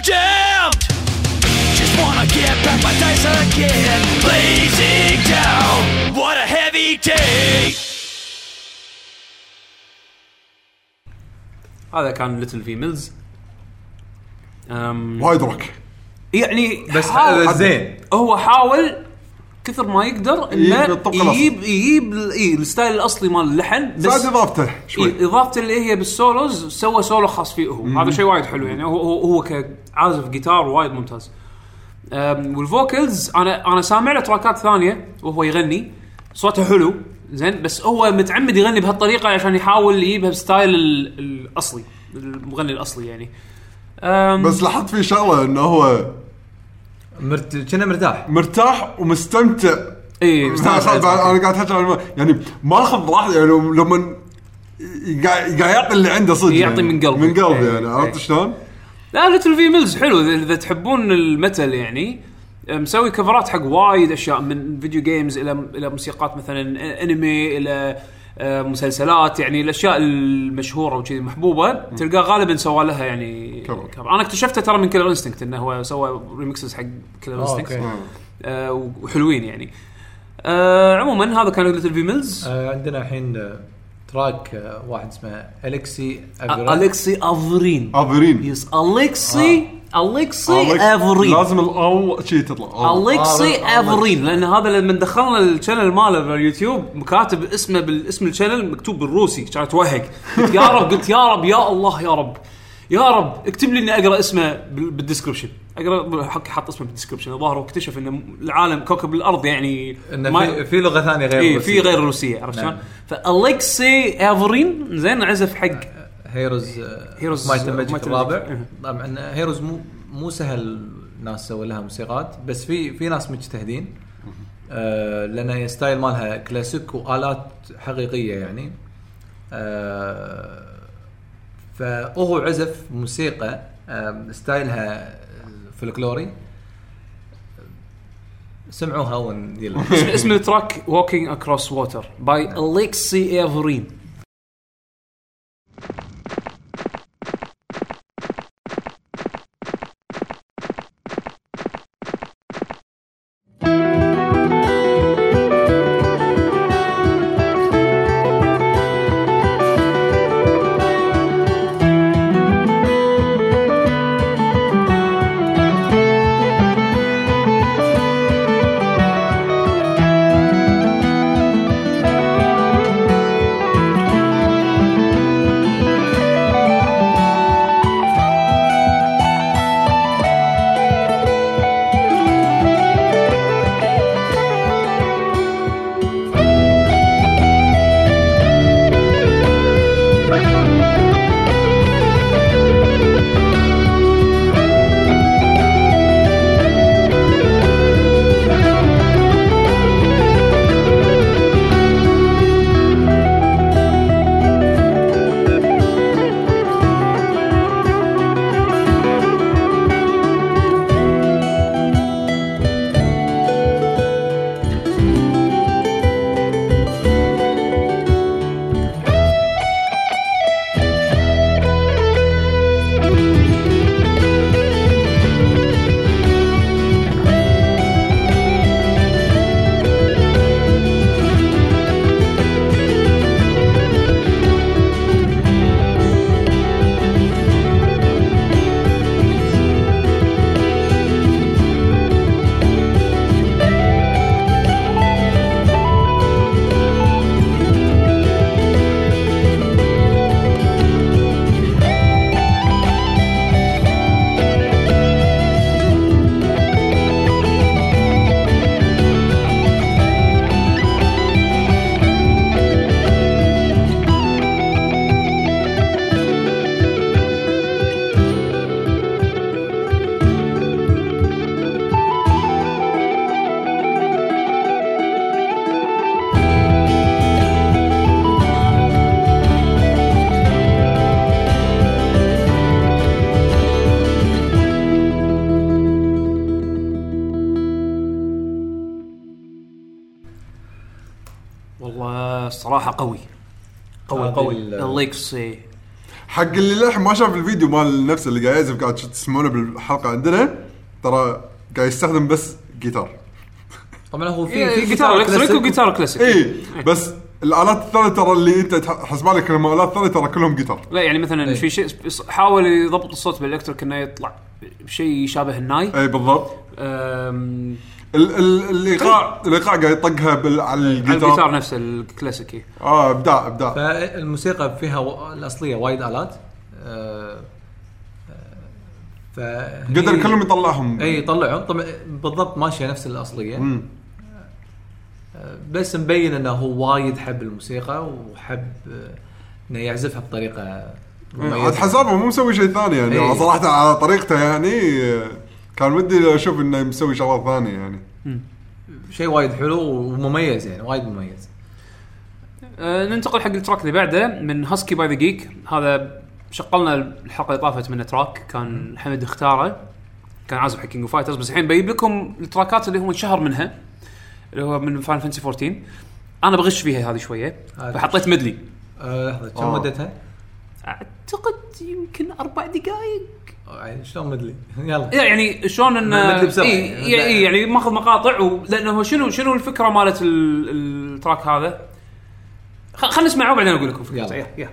You damned. Just wanna get back my days again. Blazing down. What a heavy day. هذا كان Little V Mills أم، وايد روك يعني بس حاول- بس زين هو حاول كثر ما يقدر انه. يجيب يجيب إيه ال style الأصلي مال اللحن بس زاد إضافته. شوي. إيه إضافته اللي هي بال solos سوى سولو خاص فيه هو. هذا شيء وايد حلو يعني هو هو, هو كعازف جيتار وايد ممتاز. وال vocals أنا أنا سامع له تراكات ثانية وهو يغني. صوته حلو زين بس هو متعمد يغني بهالطريقة عشان يحاول يجيبها ب style ال- الأصلي المغني الأصلي يعني. بس لاحظت في شغلة إنه هو مرت... كنا مرتاح مرتاح ومستمتع إي خلاص، أنا قاعد احكي عن يعني ماخذ راحته يعني لما قاعد يعطي اللي عنده صدق يعطي يعني. من قلبه. من قلبي إيه، يعني. عرفت شلون؟ لا Little V Mills حلو اذا تحبون ال metal يعني مسوي كفرات حق وايد أشياء من video games إلى إلى موسيقات مثلا انمي إلى آه، مسلسلات يعني الأشياء المشهورة وكذي المحبوبه تلقاه غالبا سوى لها يعني cover. cover. أنا اكتشفته ترى من Killer Instinct إنه هو سوى remixes حق Killer آه، Instinct okay. آه وحلوين يعني. آه عموما هذا كان Little V Mills آه عندنا الحين آه، track آه واحد اسمه الكسي. الكسي أفرين. أفرين. yes الكسي الكسي أفرين. لازم الاو شي تطلع. الكسي آه، أفرين. لأن هذا لما دخلنا ال channel ماله باليوتيوب كاتب اسمه بالاسم ال channel مكتوب بالروسي كان اتوهق قلت يا رب قلت يا رب يا الله يا رب. يا رب اكتب لي إني أقرأ اسمه بال- بال description أقرأ حق حط اسمه بال description الظاهر هو اكتشف إن العالم كوكب الأرض يعني إنه ما- في, في لغة ثانية غير اي. في غير روسيه عرفت نعم. شلون؟ فالكسي أفرين زين عزف حق Heroes Heroes Might Magic الرابع. إيه. طبعا Heroes مو مو سهل ناس سووا لها موسيقات بس في في ناس مجتهدين آه لأن style مالها كلاسيك وآلات حقيقية يعني آه فهو عزف موسيقى آه style ها فلكلوري سمعوها ونجيل اسم, ال track Walking Across Water by الكسي افرين ال- الليكسي حق اللي للحين ما شاف الفيديو مال نفسه اللي قاعد يعزف قاعد تسمعونه بالحلقة عندنا ترى قاعد يستخدم بس جيتار طبعا هو في في في جيتار electric classic وجيتار كلاسيك اي بس الآلات الثانية ترى اللي أنت حسب بالك انهم آلات ثانية ترى كلهم جيتار لا يعني مثلا إيه. في شيء حاول يضبط الصوت بال electric إنه يطلع بشيء يشابه الناي. اي بالضبط. ال- ال- الايقاع الايقاع قاعد يطقها بال- على على الجيتار. الجيتار نفسه الكلاسيكي. آه إبداع إبداع. فالموسيقى فيها و... الأصلية وايد آلات. آه، ف قدر كلهم يطلعهم. إي يطلعهم طبعا بالضبط ماشية نفس الأصلية. مم. آه، بس مبين إنه هو وايد حب الموسيقى وحب آه، إنه يعزفها بطريقة عاد مميزة. حسابه مو مسوي شيء ثاني يعني. إيه. صراحة على طريقته يعني آه، كان ودي لو أشوف إنه مسوي شغلات ثانية يعني. شيء وايد حلو ومميز يعني وايد مميز. أه ننتقل حق ال track اللي بعده من Husky by the Geek هذا شغلنا الحلقة اللي طافت منه track كان حمد اختاره. كان عازف حق King of Fighters بس الحين بجيب لكم التراكات اللي هو انشهر منها اللي هو من Final Fantasy 14 أنا بغش فيها هذه شوية. فحطيت medley آه، لحظة كم آه. مدتها؟ أعتقد يمكن أربع دقائق آه، شلون medley؟ يلا يعني شلون انه مدلي بسرعة إيه يعني. إيه إيه يعني ماخذ مقاطع و... لأنه شنو شنو الفكرة مالت ال... التراك هذا. خلينا نسمعه وبعدين أقول لكم فكرته يلا.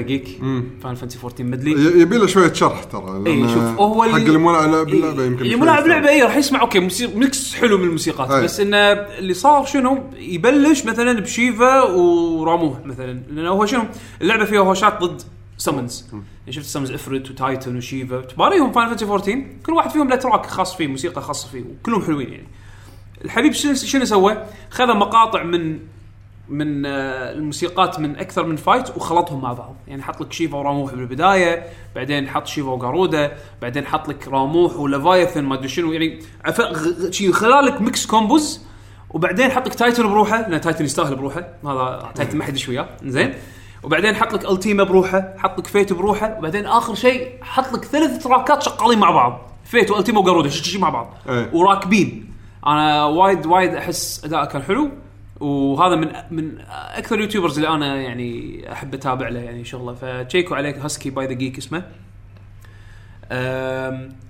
Geek Final Fantasy 14 medley يبي له شوية شرح ترى اي شوف هو حق اللي مو لاعب لعبه يمكن اللي مو لاعب. لعبه اي راح يسمع okay mix حلو من الموسيقات أي. بس انه اللي صار شنو؟ يبلش مثلا ب Shiva و Ramuh مثلا لأنه هو شنو؟ اللعبة فيها هوشات ضد summons يعني شفت summons Ifrit و Titan و Shiva تباريهم Final Fantasy 14 كل واحد فيهم له track خاص فيه موسيقى خاصة فيه وكلهم حلوين يعني. الحبيب شنو شنو سوى؟ خذ مقاطع من من آه، الموسيقات من أكثر من fight وخلطهم مع بعض. يعني حط لك Shiva و Ramuh بالبداية بعدين حط Shiva و Garuda بعدين حط لك Ramuh و Leviathan ما أدري شنو. يعني شي خلالك mix combos وبعدين حط لك Titan بروحه لأن Titan يستاهل بروحه. هذا Titan ما حد وياه زين؟ وبعدين حط لك Ultima بروحه حط لك Ifrit بروحه وبعدين آخر شيء حط لك ثلاث تراكات شغالين مع بعض. Ifrit و Ultima شي مع بعض. إيه. وراكبين. أنا وايد وايد أحس اداءه كان حلو. وهذا من من أكثر ال YouTubers اللي أنا يعني أحب أتابع له يعني شغله فتشيكوا عليك Husky by the Geek اسمه.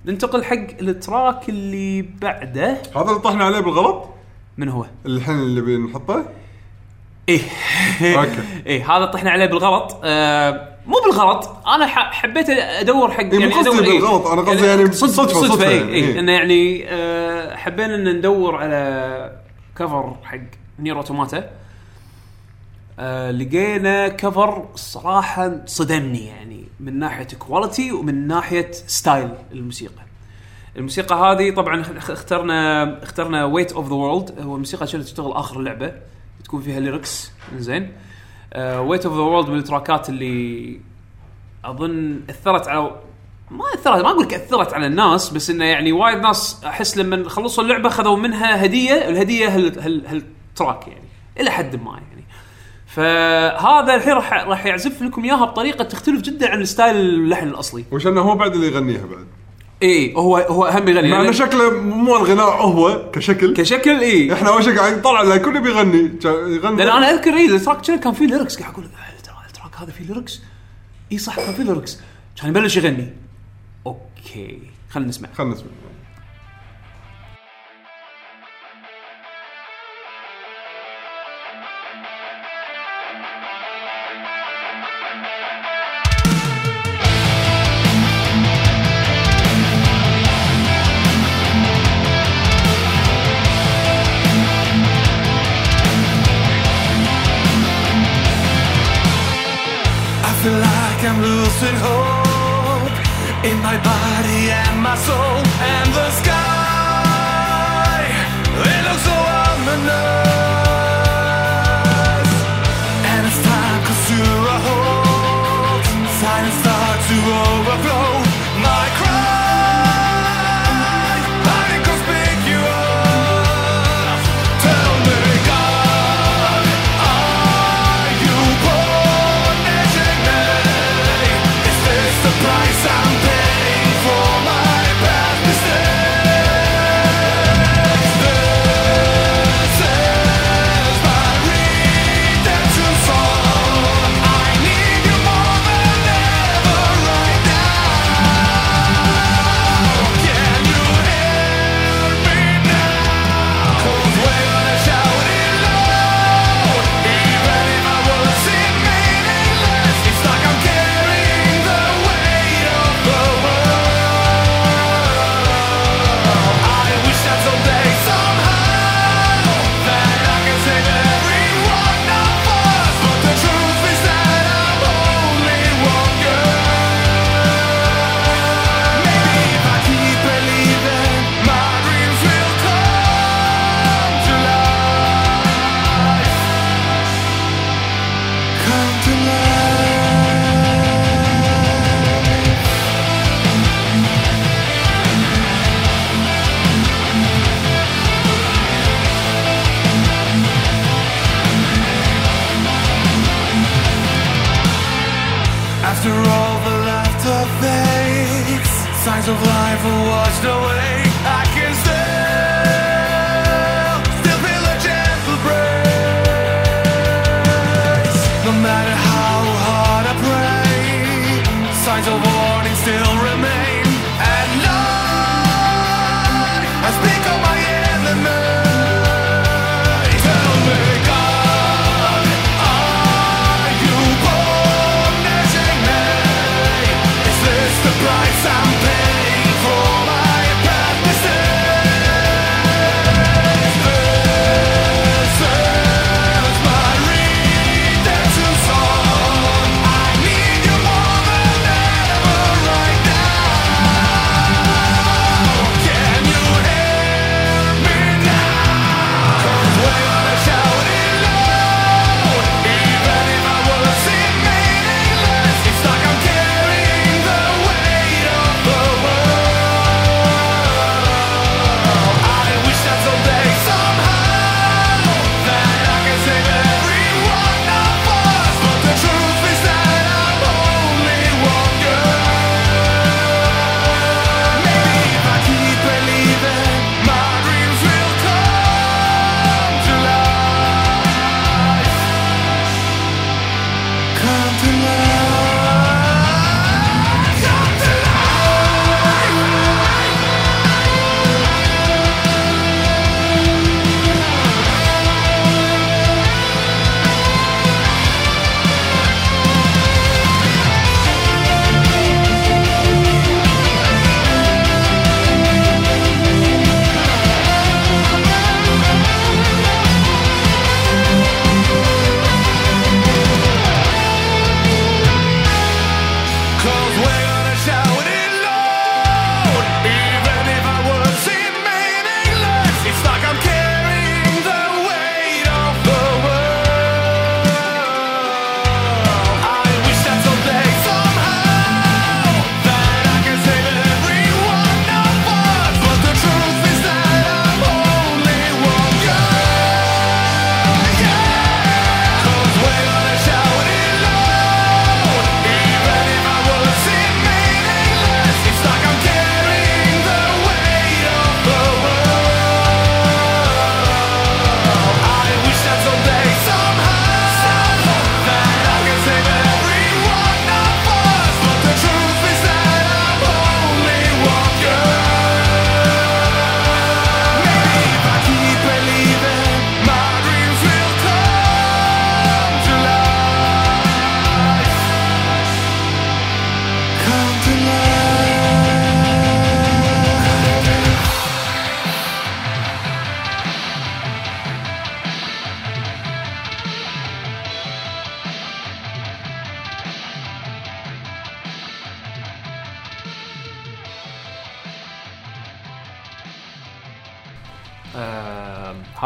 ننتقل حق ال track اللي بعده. هذا اللي طحنا عليه بالغلط؟ من هو؟ الحين اللي بنحطه إيه. أوكي. إيه هذا طحنا عليه بالغلط. مو بالغلط. أنا حبيت أدور حق إيه، قصدي ادور بالغلط، أنا قصدي يعني صدفة صدفة, صدفة اي يعني، اي إيه. إنه يعني أه حبينا إن ندور على cover حق Nier Automata آه لقينا cover الصراحه صدمني يعني من ناحية quality ومن ناحية style الموسيقى. الموسيقى هذه طبعا اخ- اخترنا اخترنا Weight of the World هو الموسيقى اللي تشتغل آخر اللعبه تكون فيها lyrics زين Weight of the World من التراكات اللي أظن أثرت على ما اثرت ما أقول لك أثرت على الناس بس إنه يعني وايد ناس أحس لما خلصوا اللعبة خذوا منها هدية. الهدية هال هال هال track يعني إلى حد ما يعني. فهذا الحين راح راح يعزف لكم إياها بطريقة تختلف جدا عن style اللحن الأصلي. وش إنه هو بعد اللي يغنيها بعد؟ إي هو هو أهم يغني مع إنه لأن- شكله مو الغناء هو كشكل. كشكل إي. إحنا أول شيء قاعد نطلع له كله بيغني يغني. لأن أنا أذكر إي ال track كان فيه lyrics قاعد أقول "آه، ترى ال track هذا فيه lyrics إي صح كان فيه lyrics كان يبلش يغني. okay خلينا نسمع. خلنا نسمع.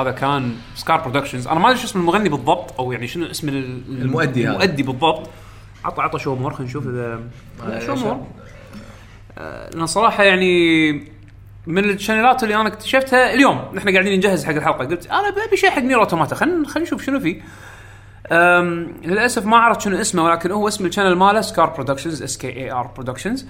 هذا كان Skar Productions أنا ما أدري شو اسم المغني بالضبط أو يعني شنو اسم ال- المؤدي هذا. المؤدي بالضبط. عطى عطى show more خلينا نشوف اذا لا، show more؟ آه، لأن صراحة يعني من الشانلات اللي أنا اكتشفتها اليوم. نحن قاعدين نجهز حق الحلقة. قلت أنا أبي شيء حق Nier Automata خلينا خلينا نشوف شنو فيه للأسف ما عرفت شنو اسمه ولكن هو اسم ال channel ماله Skar Productions S K A R Productions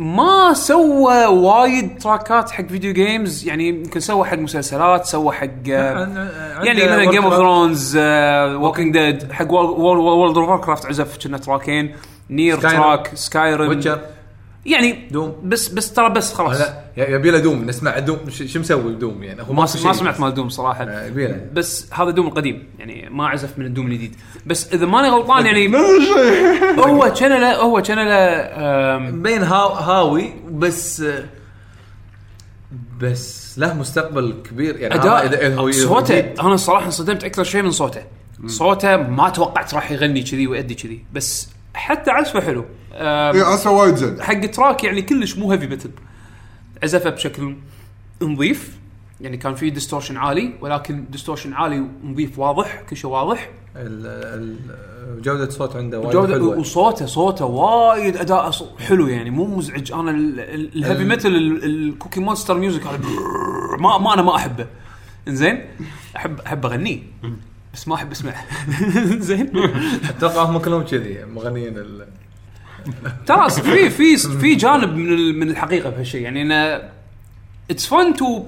ما سوى وايد تراكات حق video games يعني يمكن سوى حق مسلسلات سوى حق آه، يعني مثلا Game of Thrones و Walking Dead حق World of Warcraft عزف كنا تراكين. نير Skyrim. track Skyrim Witcher يعني Doom. بس بس ترى بس خلاص. لا يبي له Doom نسمع Doom. شو مسوي ب Doom يعني؟ هو ما ما. سمعت مال Doom صراحة. آه، يبي له بس هذا Doom القديم يعني ما عزف من ال Doom الجديد. بس إذا ماني غلطان يعني هو channel ه هو channel ه آم، مبين هاو هاوي بس بس له مستقبل كبير. يعني أداء صوته. أنا الصراحه انصدمت أكثر شيء من صوته. صوته ما توقعت راح يغني كذي ويأدي كذي. بس حتى عزفه حلو. اي عسى وايد زين. حق track يعني كلش مو heavy metal عزفه بشكل نظيف يعني كان في distortion عالي ولكن distortion عالي ونظيف واضح كل شيء واضح. ال- ال- جودة الصوت عنده وايد جودة حلوة. وصوته صوته وايد أداء ص- حلو يعني مو مزعج. أنا ال- ال- ال heavy ال- metal ال- ال cookie monster music هذا ما ما أنا ما أحبه. إنزين؟ احب أحب أغنيه. بس ما أحب أسمعه. زين أتوقع هم كلهم كذي مغنيين ال- ترى في في في جانب من ال- من الحقيقة بهالشيء يعني انه it's fun to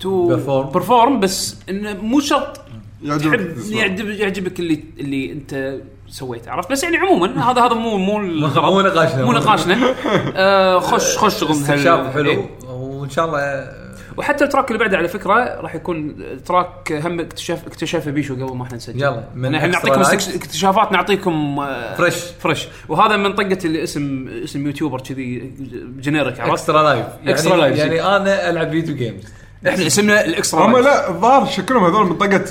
to perform. perform بس انه مو شرط يعجبك تحب. يعجب يعجبك اللي اللي أنت سويته عرفت بس يعني عموما هذا هذا مو مو الغرض. مو نقاشنا. مو نقاشنا آه خش خش هال- استكشاف حلو إيه. وإن شاء الله وحتى ال track اللي بعده على فكرة راح يكون track هم اكتشاف اكتشافه بيشو قبل ما إحنا نسجل يلا، من من إحنا نعطيكم اكتشافات نعطيكم آه، fresh. fresh وهذا من طقة اللي اسم اسم YouTuber كذي generic عرفت extra life يعني extra lives. يعني أنا ألعب video games إحنا اسمنا ال extra هم life. لا الظاهر شكلهم هذول منطقه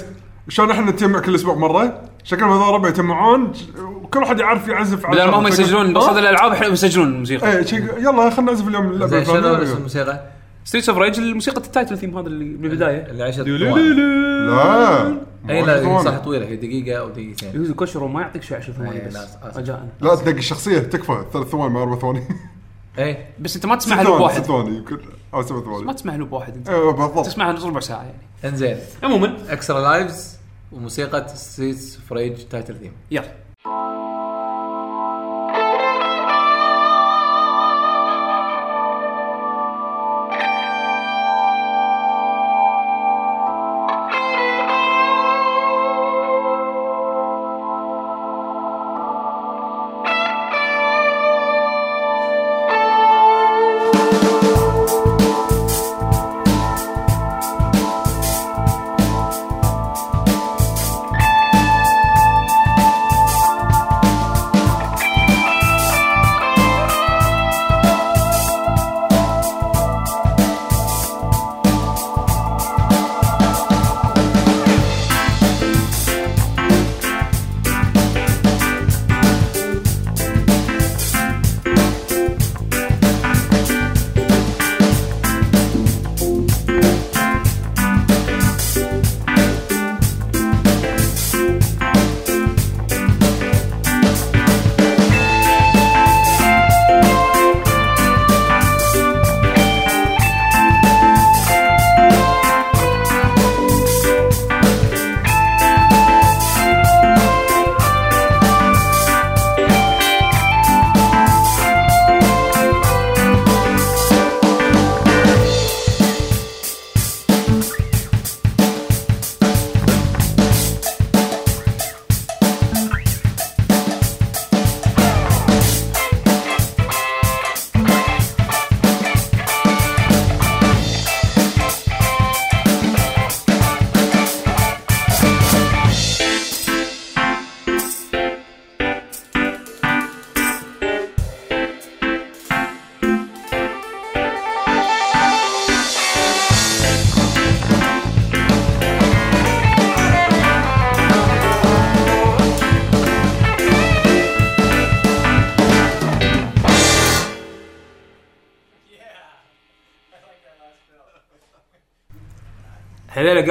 شلون إحنا نتجمع كل أسبوع مرة شكلهم هذول ربع يتجمعون وكل واحد يعرف يعزف على بدل ما هم. يسجلون؟ بصدد الألعاب إحنا يسجلون الموسيقى شي- يلا خلينا نعزف اليوم اللعبة شنو. اسم الموسيقى؟ Streets of Rage الموسيقى ال title theme هذا اللي بالبدايه اللي عشت لا. أي لا هي ثواني. صح طويلة هي دقيقة أو دقيقتين. يوزو كوشرو ما يعطيك شيء 10 ثواني إيه، بس. رجاء لا تنقي الشخصيه تكفى. ثلاث ثواني ما أربع ثواني. اي بس أنت ما ست تسمعها loop ثواني ست ثواني يمكن. أو سبع ما ثواني تسمعها loop واحد أنت. أيوه بالضبط. تسمعها نص ربع ساعة يعني. إنزين. عموما. Extra Lives وموسيقى Streets of Rage title theme يلا.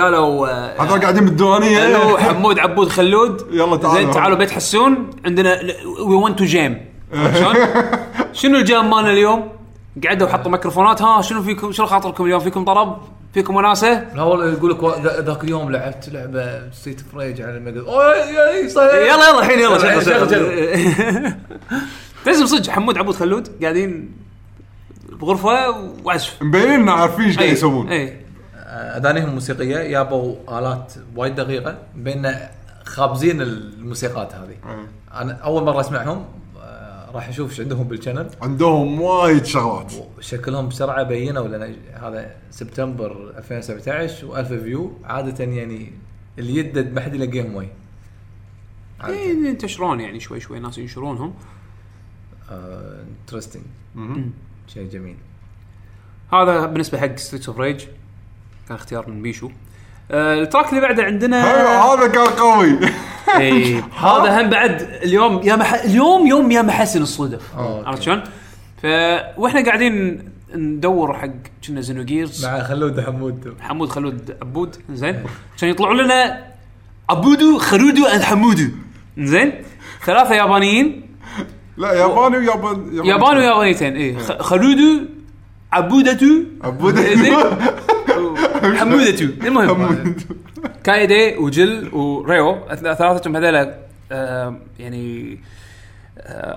قالوا آه، هذول قاعدين بالديوانية قالوا حمود عبود خلود يلا تعالوا. زين تعالوا بيت حسون عندنا we want to jam شلون؟ شنو ال jam مالنا اليوم؟ قعدوا وحطوا ميكروفونات ها شنو فيكم شنو خاطركم اليوم فيكم طرب؟ فيكم وناسة؟ لا والله يقول لك ذاك اليوم لعبت لعبة Streets of Rage على صحيح. يلا يلا الحين يلا لازم صدق حمود عبود خلود قاعدين بغرفة وعزف مبينين إن عارفين إيش قاعد يسوون أي اغانيهم موسيقيه يابوا آلات وايد دقيقة بيننا خابزين الموسيقات هذه. أنا أول مرة أسمعهم آه، راح أشوف إيش عندهم بال channel. عندهم وايد شغلات. شكلهم بسرعة بينوا لأن هذا سبتمبر 2017 و1000 view. عادة يعني اللي يدد ما حد يلاقيهم وين. إيه، ينتشرون يعني شوي شوي ناس ينشرونهم. interesting شيء جميل. هذا بالنسبة حق Streets of Rage كان اختيار من بيشو. آه، ال track اللي بعده عندنا هذا كان قوي. اي هذا هم بعد اليوم يا مح... اليوم يوم يا محسن الصدف أوكي. عرفت شلون؟ ف وإحنا قاعدين ندور حق كنا Xenogears. مع خلود حمود. حمود خلود عبود. زين. عشان يطلعوا لنا عبودو خلودو and حمودو. زين. ثلاثة يابانيين. لا ياباني ويابان ياباني. ويابانيتين. اي خلودو عبودتو. عبودة. حمودتو المهم. كايدي وجل وريو ثلاثتهم هذول آه، يعني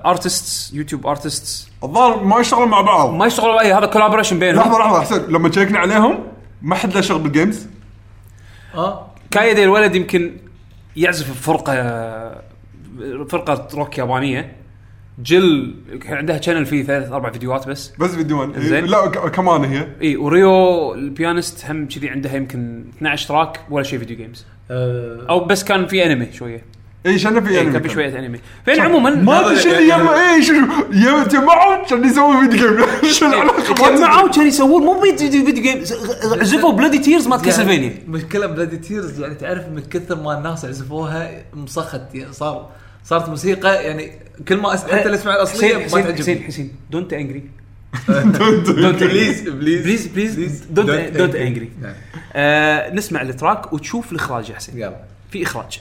artists YouTube artists الظاهر ما يشتغلون مع بعض. ما يشتغلوا اي هذا collaboration بينهم. لحظة لحظة حسين لما check نا عليهم ما حد له شغل بال games آه. كايدي الولد يمكن يعزف بفرقة فرقة روك يابانية. جل كان عندها channel فيه ثلاث أربع فيديوهات بس. بس فيديوهات. إيه، زين. لا كمان هي. إي وريو ال pianist هم كذي عندها يمكن 12 track ولا شيء video games آه، أو بس كان في انمي شوية. اي شنو في إيه انمي كان في شوية انمي فين عموما؟ ما أدري شنو يما اي شو يجمعون عشان يسوون video game شو العلاقه. جمعوا كان يسوون مو video video game عزفوا Bloody Tears مالت Castlevania يعني مشكله Bloody Tears يعني تعرف من كثر ما الناس عزفوها مسخت يعني صار صارت موسيقى يعني كل ما أس... حتى اللي اسمع الأصلية حسين ما حسين حسين تعجبني حسين don't angry please please please please don't don't angry. نسمع ال track وتشوف الإخراج يا حسين. يلا. في إخراج.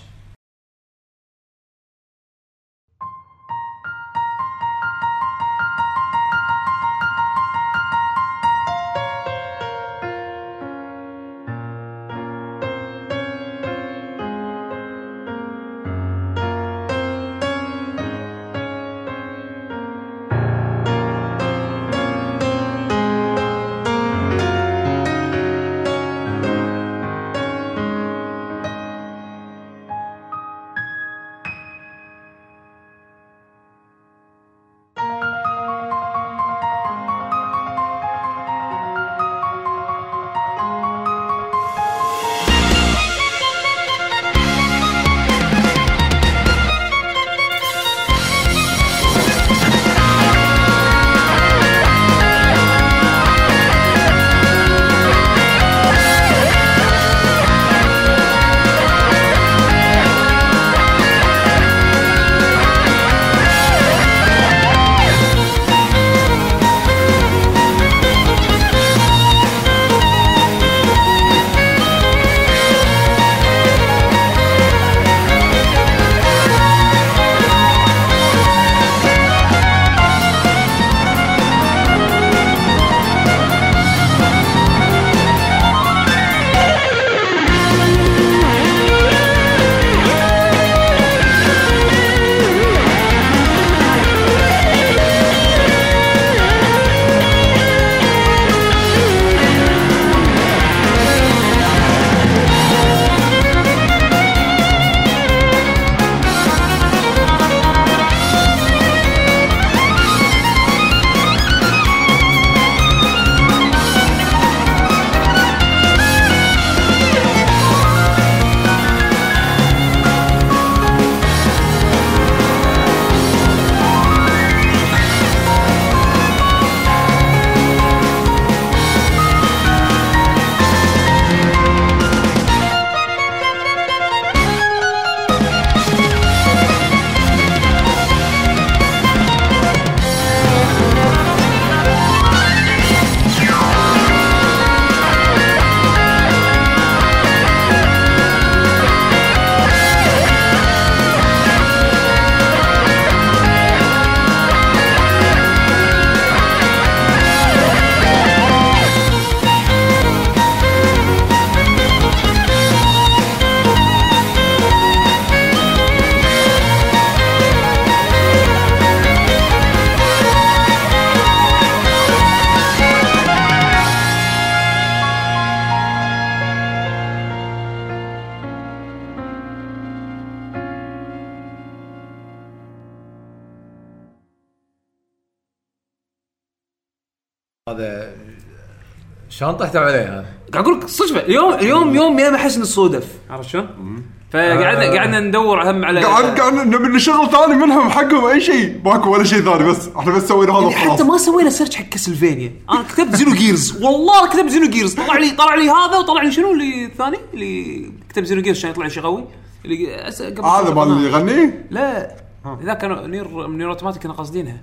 شلون طحتوا عليه هذا؟ قاعد أقول لك صدفه اليوم اليوم يوم يا حسن الصدف عرفت شلون؟ فقعدنا آه. قعدنا ندور هم على قاعد قاعد نبي نشغل ثاني منهم حقهم أي شيء. ماكو ولا شيء ثاني بس. إحنا بس سوينا هذا يعني حتى وخلاص. ما سوينا search حق Castlevania أنا كتبت Xenogears والله كتبت Xenogears طلع لي طلع لي هذا وطلع لي شنو؟ اللي الثاني؟ اللي كتب Xenogears عشان يطلع شيء قوي. اللي هذا مال اللي يغني؟ لا. ذا كانوا Nier Nier Automata كنا قاصدينها.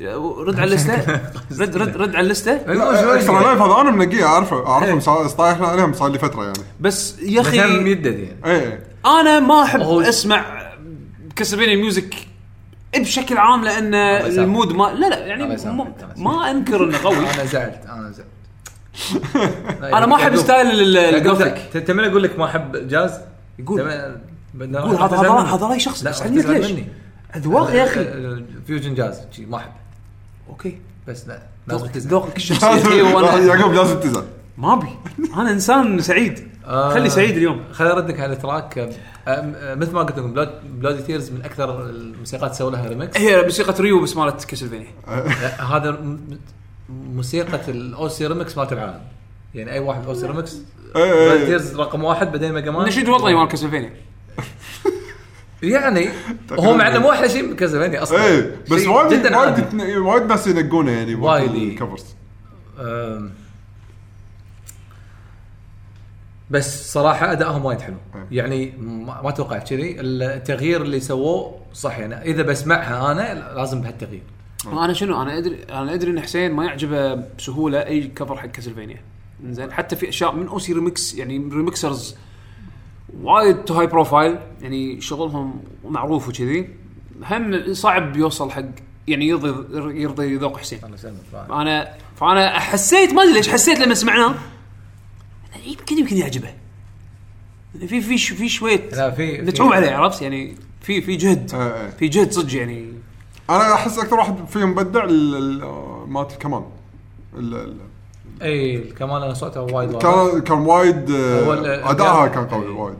رد على اللسته رد رد رد على اللسته لا extra life هذا أنا منقيه اعرفه اعرفهم صار- طايح عليهم صار لي فتره يعني. بس يا أخي ميدد يعني إيه. أنا ما أحب أسمع كاسلفينيا music بشكل عام لأن. ال mood ما لا لا يعني ما- أنكر إنه قوي. أنا زعلت أنا زعلت. أنا ما أحب style ال- ال gothic. تمنى أقول لك ما أحب جاز؟ يقول. يقول هذا هذا رأي شخصي. لا بس عندك ليش؟ أذواق يا أخي. fusion jazz ما أحب. okay بس لا لازم ذوقك تزعل. ذوقك الشخصي وأنا يعقوب لازم تزعل. ما أبي. أنا إنسان سعيد. آه، خلي سعيد اليوم. خليني أردك على ال track آه، آه، مثل ما قلت لكم Bloody Tears من أكثر الموسيقات سووا لها ريمكس هي موسيقى ريو بس مالت كاسلفينيا. لا، هذا موسيقى ال OC ReMix مالت العالم. يعني أي واحد OC ReMix إيه، إيه. Bloody Tears رقم واحد بعدين ميجا مان. نشيد وطني مال كاسلفينيا. يعني هو مع انه مو أحلى شيء بكاسلفينيا أصلا إيه بس وايد جدا وايد. يتن- وايد ناس ينقونه يعني وايد، إيه. ال covers أم، بس صراحة أدائهم وايد حلو. يعني ما ما توقعت كذي. التغيير اللي سووه صح يعني إذا بسمعها أنا لازم بهالتغيير. أنا شنو أنا ادري أنا أدري إن حسين ما يعجبه بسهولة أي cover حق كاسلفينيا زين حتى في أشياء من OC ReMix يعني remixers وايد too high profile يعني شغلهم معروف وكذي. هم صعب يوصل حق يعني يرضي يرضي ذوق حسين. الله يسلمك انا فأنا حسيت ما أدري ليش حسيت لما سمعناه يمكن يمكن يعجبه. يعني في في ش- في شوية لا في متعوب عليه عرفت؟ يعني في في جهد إيه، إيه. في جهد صدق يعني. أنا أحس أكثر واحد فيهم مبدع ال- ال- مالت الكمان. ال- ال- اي كمان أنا صوتها وايد وايد. كان كان وايد آه، ادائها. كان قوي إيه. وايد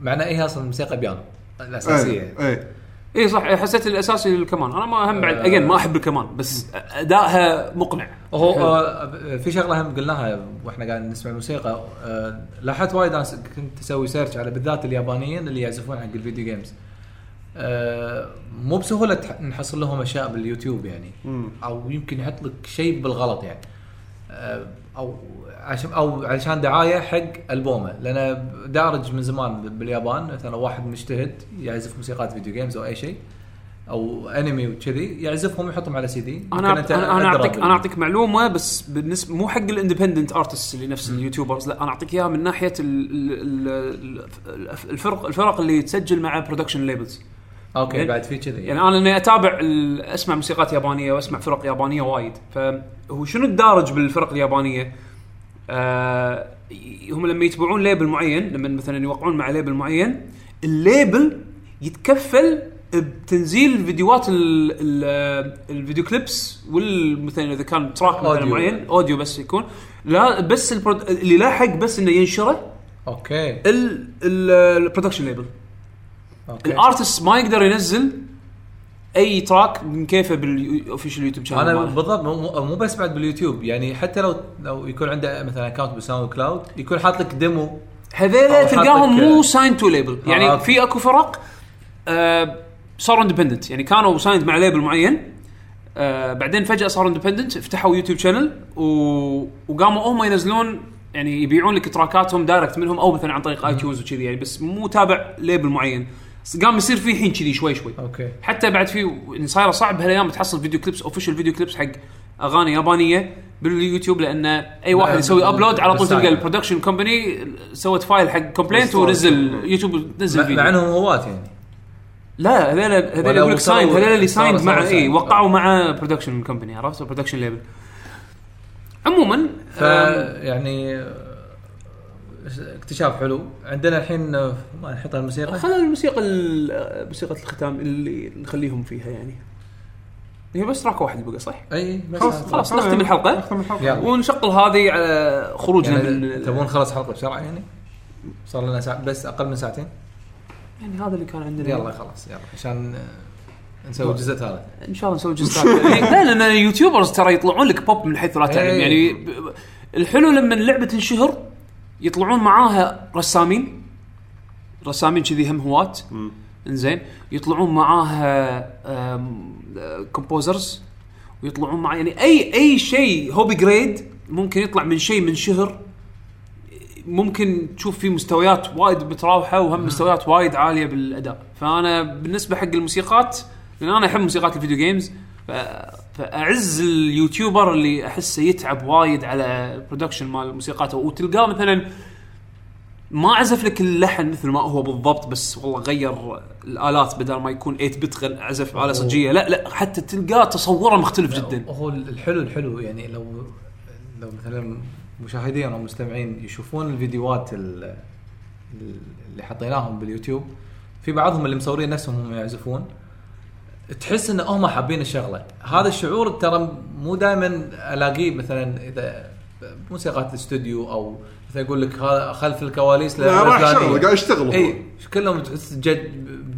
مع انها هي أصلا موسيقى بيانو الأساسية. إيه إيه. اي صح حسيت الأساسي الكمان أنا ما هم بعد أجين ما أحب الكمان بس ادائها مقنع. هو. آه، في شغلة هم قلناها وإحنا قاعد نسمع الموسيقى آه، لاحظت وايد ناس كنت أسوي search على بالذات اليابانيين اللي يعزفون حق ال video games آه، مو بسهولة نحصل لهم أشياء باليوتيوب يعني. أو يمكن يحط لك شيء بالغلط يعني. آه، أو عشان أو علشان دعاية حق ألبومه. لأن دارج من زمان باليابان مثلا واحد مجتهد يعزف موسيقات video games أو أي شيء أو انمي وكذي يعزفهم ويحطهم على سي دي أنا أنت أنا اعطيك أنا أعطيك معلومة بس بالنسبة مو حق ال independent artist اللي نفس ال YouTubers لا أنا أعطيك إياها من ناحية ال- ال- ال- الفرق الفرق اللي تسجل مع production labels okay. يعني- بعد في كذي. يعني أنا إني أتابع أسمع موسيقات يابانية وأسمع فرق يابانية وايد. فهو شنو الدارج بالفرق اليابانية؟ آه هم لما يتبعون label معين لما مثلا يوقعون مع label معين ال label يتكفل بتنزيل فيديوهات ال ال ال video clips والمثلا إذا كان track مثلا. معين audio بس يكون. لا بس ال prod... اللي لاحق بس إنه ينشره. أوكي. ال- ال- ال production label okay ال artist ما يقدر ينزل أي track من كيفه بال official YouTube channel أنا ماله. بالضبط مو- مو بس بعد باليوتيوب يعني حتى لو لو يكون عنده مثلا account ب SoundCloud يكون حاط لك demo هذيلا تلقاهم مو signed to label يعني okay. في أكو فرق آه صاروا independent يعني كانوا signed مع label معين آه بعدين فجأة صاروا independent فتحوا YouTube channel و... وقاموا هم ينزلون يعني يبيعون لك تراكاتهم direct منهم أو مثلا عن طريق iTunes وكذي يعني بس مو تابع label معين. قام يصير في الحين كذي شوي شوي okay حتى بعد في صايره صعب هالايام تحصل video clips official video clips حق أغاني يابانية باليوتيوب لأن أي واحد لا، يسوي upload على طول. تلقى ال production company سوت file حق complaint. ونزل يوتيوب نزل فيديو مع إنهم هواة يعني لا هذول هذول يقول لك signed هذول اللي signed مع اي. وقعوا مع production company عرفت production label عموما ف يعني اكتشاف حلو. عندنا الحين ما نحط الموسيقى. خلينا الموسيقى ال- موسيقى الختام اللي نخليهم فيها يعني. هي بس تراك واحد بقى صح؟ أي بس خلاص. خلاص نختم الحلقة. نختم الحلقة. يلا. ونشغل هذه على خروجنا يعني من تبون نخلص حلقة بسرعة يعني؟ صار لنا ساعة بس أقل من ساعتين؟ يعني هذا اللي كان عندنا. يلا خلاص يلا. عشان آه، نسوي الجزء الثالث إن شاء الله نسوي جزء ثالث. لا لأن ال YouTubers ترى يطلعون لك بوب من حيث لا تعلم. إيه. يعني الحلو لما اللعبة تنشهر يطلعون معاها رسامين. رسامين كذي هم هواة. إنزين. يطلعون معاها composers ويطلعون مع يعني أي أي شيء hobby grade ممكن يطلع من شيء من شهر. ممكن تشوف فيه مستويات وايد متراوحة وهم مستويات وايد عالية بالأداء. فأنا بالنسبة حق الموسيقات لأن أنا أحب موسيقات ال video games فأعز ال YouTuber اللي أحسه يتعب وايد على ال production مال موسيقاته وتلقاه مثلا ما عزف لك اللحن مثل ما هو بالضبط بس والله غير الآلات بدل ما يكون 8 bit عزف على صجية. لا لا حتى تلقاه تصوره مختلف جدا. هو الحلو الحلو يعني لو لو مثلا مشاهدين أو مستمعين يشوفون الفيديوهات ال- اللي حطيناهم باليوتيوب في بعضهم اللي مصورين نفسهم هم يعزفون. تحس إن هم حابين الشغلة هذا الشعور ترى مو دائما ألاقيه مثلا إذا موسيقى الاستوديو أو مثلا يقول لك هذا خلف الكواليس لا، راح. شغلة، قاعد يشتغل. إي كلهم تحس جد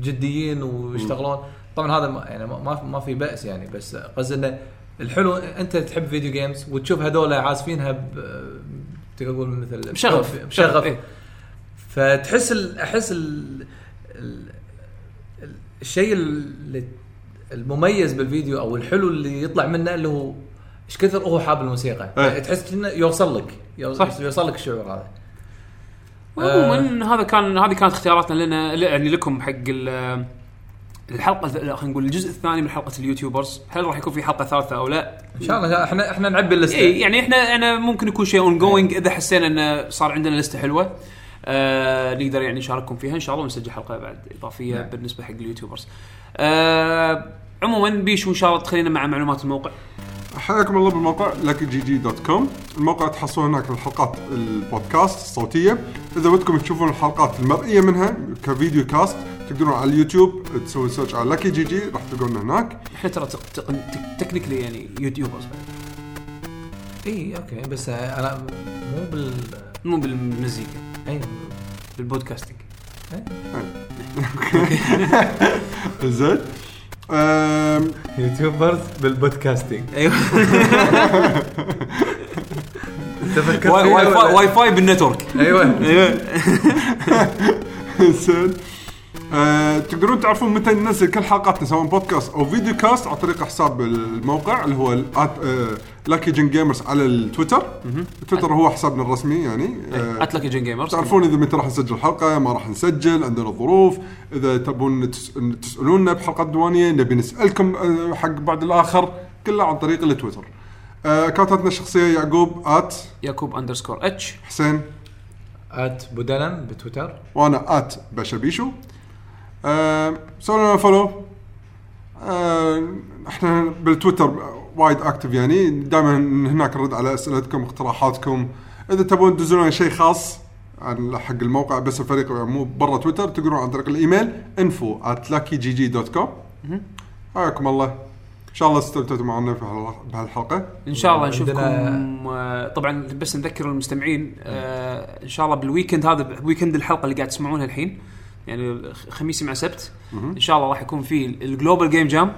جديين ويشتغلون طبعا هذا ما يعني ما ما في بأس يعني بس قصدي إنه الحلو أنت تحب video games وتشوف هذول عازفينها تقول مثل بشغف بشغف إيه. فتحس ال- أحس ال ال ال- الشيء اللي المميز بالفيديو أو الحلو اللي يطلع منه اللي هو إيش كثر هو حاب الموسيقى. إيه. تحس إنه يوصل لك. يوصل لك الشعور هذا. عموما هذا كان هذه كانت اختياراتنا لنا يعني لكم حق ال- الحلقة لا، خلينا نقول الجزء الثاني من حلقة ال YouTubers. هل راح يكون في حلقة ثالثة أو لا؟ إن شاء الله إحنا إحنا نعبي اللستة. اي يعني إحنا أنا ممكن يكون شيء ongoing إذا حسينا انه صار عندنا لستة حلوة. آه نقدر يعني نشارككم فيها إن شاء الله ونسجل حلقة بعد إضافية نعم. بالنسبة حق ال YouTubers. آه عموما بيشو إن شاء الله تخلينا مع معلومات الموقع. حياكم الله بالموقع luckyGG.com الموقع تحصلون هناك الحلقات البودكاست الصوتية إذا ودكم تشوفون الحلقات المرئية منها ك video cast تقدرون على اليوتيوب تسوي search على Lucky GG راح تلقون هناك إحنا ترى technically يعني YouTubers اي أوكي بس أنا مو بال مو بالمزيكا أي. بال podcasting. زين. YouTubers بال podcasting. أيوه. Wi؟ Fi, Wi-Fi بال network. أيوه. زين. أه، تقدرون تعرفون متى ننزل كل حلقاتنا سواء بودكاست أو video cast عن طريق حساب الموقع اللي هو لاكي جن جيمرز على التويتر. التويتر هو حسابنا الرسمي يعني. أه، اتلك جن جيمرز تعرفون إذا متى راح نسجل حلقة ما راح نسجل عندنا ظروف. إذا تبون تس- تسألونا بحلقات ديوانيه نبي نسألكم آه، حق بعد الآخر كله عن طريق التويتر. آه، اكونتاتنا الشخصية يعقوب ات يعقوب اندرسكور اتش حسين. ات بودلم بتويتر. وأنا ات بشبيشو. آه، سووا لنا فولو آه، إحنا بالتويتر وايد active يعني. دائما هناك نرد على أسئلتكم اقتراحاتكم. إذا تبون تدزون لنا شيء خاص عن حق الموقع بس الفريق مو برا تويتر تقدرون عن طريق الإيميل info at luckygg.com حياكم الله. إن شاء الله استمتعتوا معنا في هالح- بهالحلقة. إن شاء الله نشوفكم آه، طبعا بس نذكر المستمعين آه، إن شاء الله بال weekend هذا weekend الحلقة اللي قاعد تسمعونها الحين يعني خميس مع سبت. إن شاء الله راح يكون في ال Global Game Jam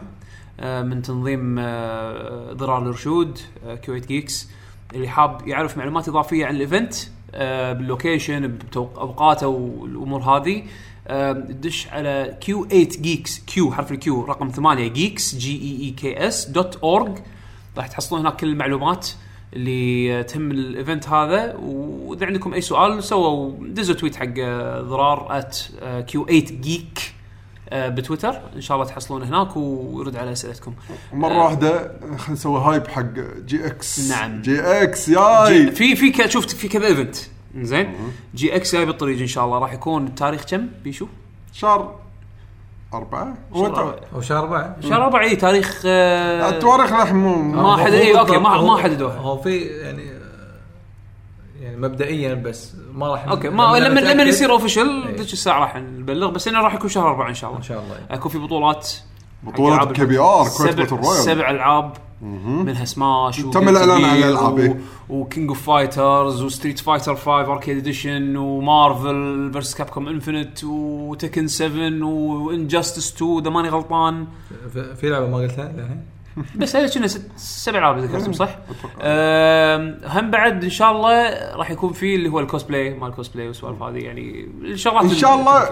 من تنظيم آه، ضرار الرشود آه، Q8 Geeks اللي حاب يعرف معلومات إضافية عن ال event آه، بال location باوقاته والأمور هذه آه، دش على Q8 Geeks Q حرف ال Q رقم 8 Geeks G E E K S dot org راح تحصلون هناك كل المعلومات اللي تهم ال event هذا وإذا عندكم أي سؤال سووا دزوا tweet حق آه، ضرار at كيو 8 جيك بتويتر. إن شاء الله تحصلون هناك ويرد على أسئلتكم. مرة واحدة خلينا نسوي hype حق GX نعم. GX yay! في في شفت في كذا event زين؟ GX جاي بالطريق إن شاء الله. راح يكون التاريخ كم؟ بيشو؟ شهر أربعة. هو شهر أربعة. شهر ربع إي تاريخ آه، التواريخ للحين مو ما حد- إيه، أوكي، ما- ما حددوها. هو في يعني يعني مبدئيا بس. ما راح أوكي ما لما لما يصير official إيه. ذيك الساعة راح نبلغ بس إنه راح يكون شهر أربعة إن شاء الله. إن شاء الله. يكون في بطولات ألعاب KBR سبع Kuwait Battle Royale سبع ألعاب منها سماش تم الإعلان عن الألعاب، إيه. و King of Fighters و Street Fighter 5 Arcade Edition و Marvel versus Capcom Infinite و Tekken 7 و Injustice 2 إذا ماني غلطان. في- في لعبة ما قلتها؟ الحين؟ بس هذا كنا ست سبع العاب ذكرتهم صح؟ هم بعد إن شاء الله راح يكون في اللي هو الكوسبلاي مال الكوسبلاي والسوالف هذه يعني الشغلات إن شاء الله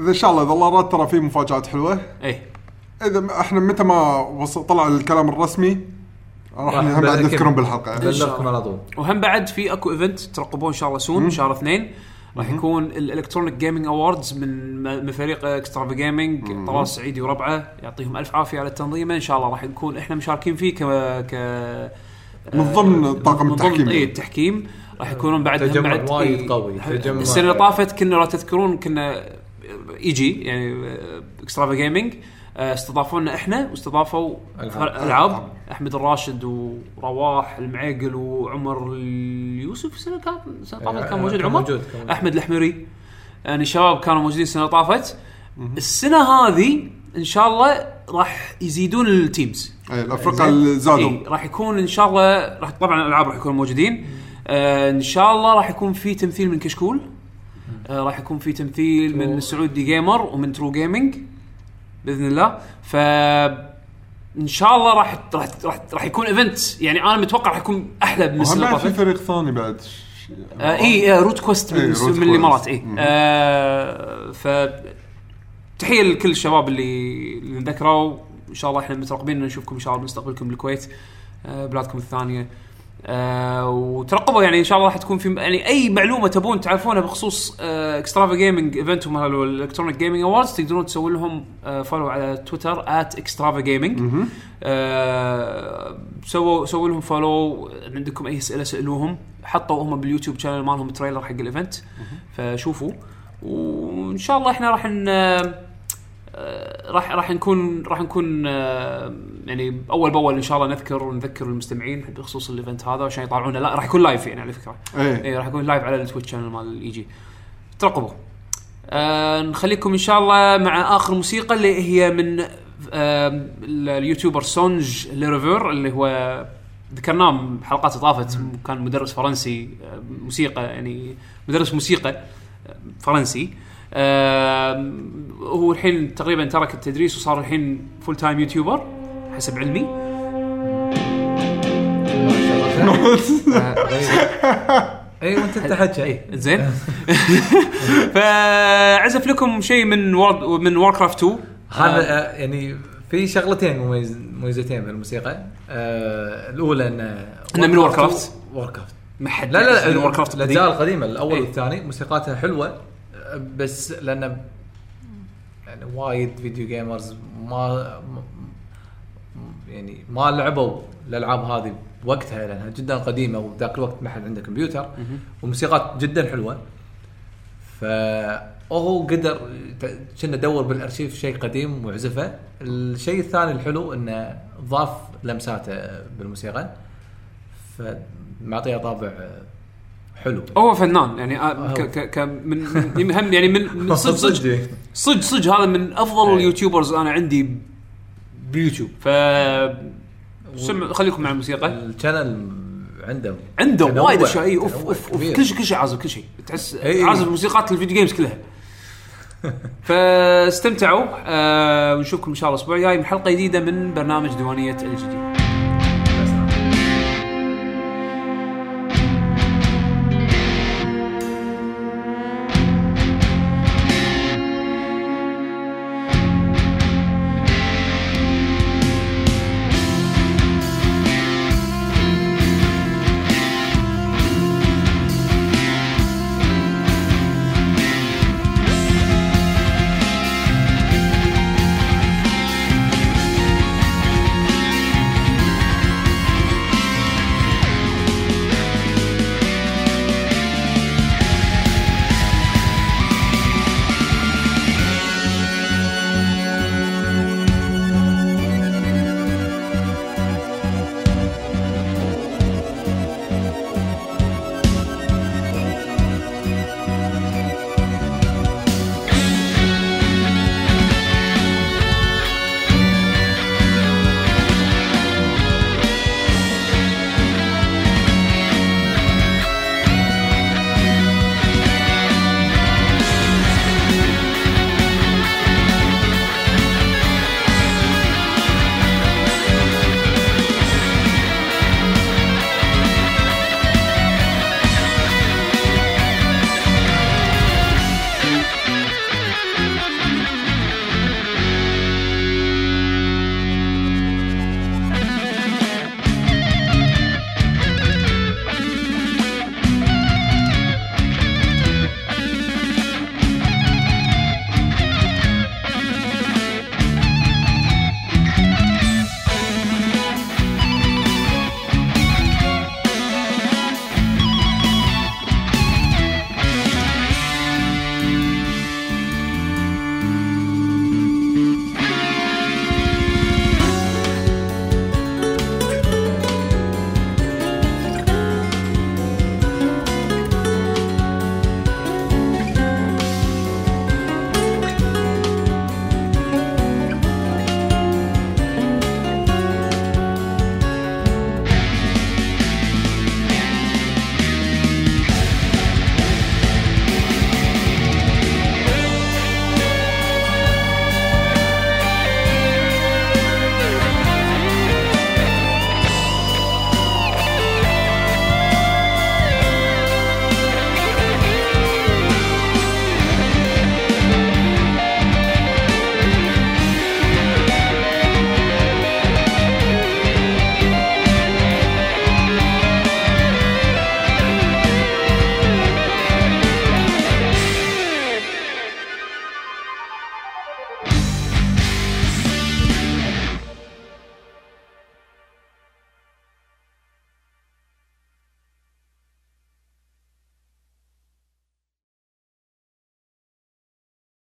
اذا إن شاء الله إذا الله راد ترى في مفاجآت حلوة. اي إذا إحنا متى ما وصل طلع الكلام الرسمي راح هم بعد. نذكرهم بالحلقة. بلغكم على طول. وهم بعد في أكو event ترقبوه إن شاء الله soon شهر اثنين. راح يكون ال Electronic Gaming Awards من من فريق Extrava Gaming طلال السعيدي وربعه. يعطيهم ألف عافية على التنظيمة. إن شاء الله راح نكون إحنا مشاركين فيه ك ك من ضمن طاقم التحكيم. اي التحكيم. راح يكونون بعد تجمع بعد وايد إي. قوي، تجمع- السنة اللي طافت كنا لو تذكرون كنا ايجي يعني Extrava Gaming استضافونا إحنا واستضافوا. العاب, ألعاب. أحمد الراشد ورواح المعيقل وعمر اليوسف السنة كان السنة اللي طافت كان موجود عمر موجود،. أحمد الحميري يعني الشباب كانوا موجودين السنة اللي طافت السنة هذه إن شاء الله راح يزيدون ال teams. اي الافرقه اللي زادوا. إيه راح يكون إن شاء الله راح طبعا الألعاب راح يكونوا موجودين. آه إن شاء الله راح يكون في تمثيل من كشكول. آه راح يكون في تمثيل من Saudi Gamer ومن True Gaming بإذن الله. ف إن شاء الله راح راح راح, راح يكون event يعني أنا متوقع راح يكون أحلى من السنة اللي في فريق ثاني بعد. آه اي آه روت كويست من, إيه، روت من الامارات اي. آه ف تحية لكل الشباب اللي اللي ذكروا إن شاء الله إحنا مترقبين نشوفكم إن شاء الله بنستقبلكم بالكويت آه بلادكم الثانية. آه وترقبوا يعني إن شاء الله راح تكون في يعني أي معلومة تبون تعرفونها بخصوص آه Extrava Gaming event مال ال Electronic Gaming Awards تقدرون تسوون لهم آه follow على تويتر @Extrava Gaming آه سووا سووا لهم follow عندكم أي أسئلة سألوهم حطوا هم باليوتيوب channel مالهم trailer حق ال event فشوفوا وإن شاء الله إحنا راح ن آه، راح راح نكون راح نكون آه، يعني أول بأول إن شاء الله نذكر ونذكر المستمعين بخصوص ال event هذا عشان يطالعونه لا راح يكون live يعني على فكرة. إيه. اي راح يكون لايف على التويتش channel مال الاي جي ترقبوا. آه نخليكم إن شاء الله مع آخر موسيقى اللي هي من آه ال YouTuber سونج ليرفير اللي هو ذكرناه بحلقات طافت. كان مدرس فرنسي آه، موسيقى يعني مدرس موسيقى آه، فرنسي. آه هو الحين تقريبا ترك التدريس وصار الحين full time YouTuber حسب علمي. اي وأنت تحكي اي زين. فعزف لكم شيء من وورد من Warcraft 2 هذا آه، يعني في شغلتين مميز مميزتين بالموسيقى. آه الأولى ان إنه من Warcraft. Warcraft ما حد لا لا لا Warcraft الأجزاء القديمة الأول إيه. والثاني موسيقاتها حلوة. آه، بس لأن يعني وايد video gamers ما يعني ما لعبوا الألعاب هذه بوقتها لأنها جدا قديمة وذاك الوقت ما حد عنده كمبيوتر والموسيقات جدا حلوة. فهو قدر ت- كنا دور بالأرشيف شيء قديم وعزفه. الشيء الثاني الحلو إنه ضاف لمساته بالموسيقى. فمعطيها طابع حلو. هو فنان يعني آه، ك ك ك من من هم يعني من من صدق صدق صدق. صدق هذا من أفضل إيه. ال YouTubers أنا عندي باليوتيوب ف سمع خليكم مع الموسيقى. ال channel عنده عنده وايد أشياء. اي أوف أوف. كل شيء كل شيء عازف كل شيء. تحس إي. عازف موسيقات ال video games كلها. فاستمتعوا آه ونشوفكم إن شاء الله الأسبوع الجاي من حلقة جديدة من برنامج ديوانية ال GD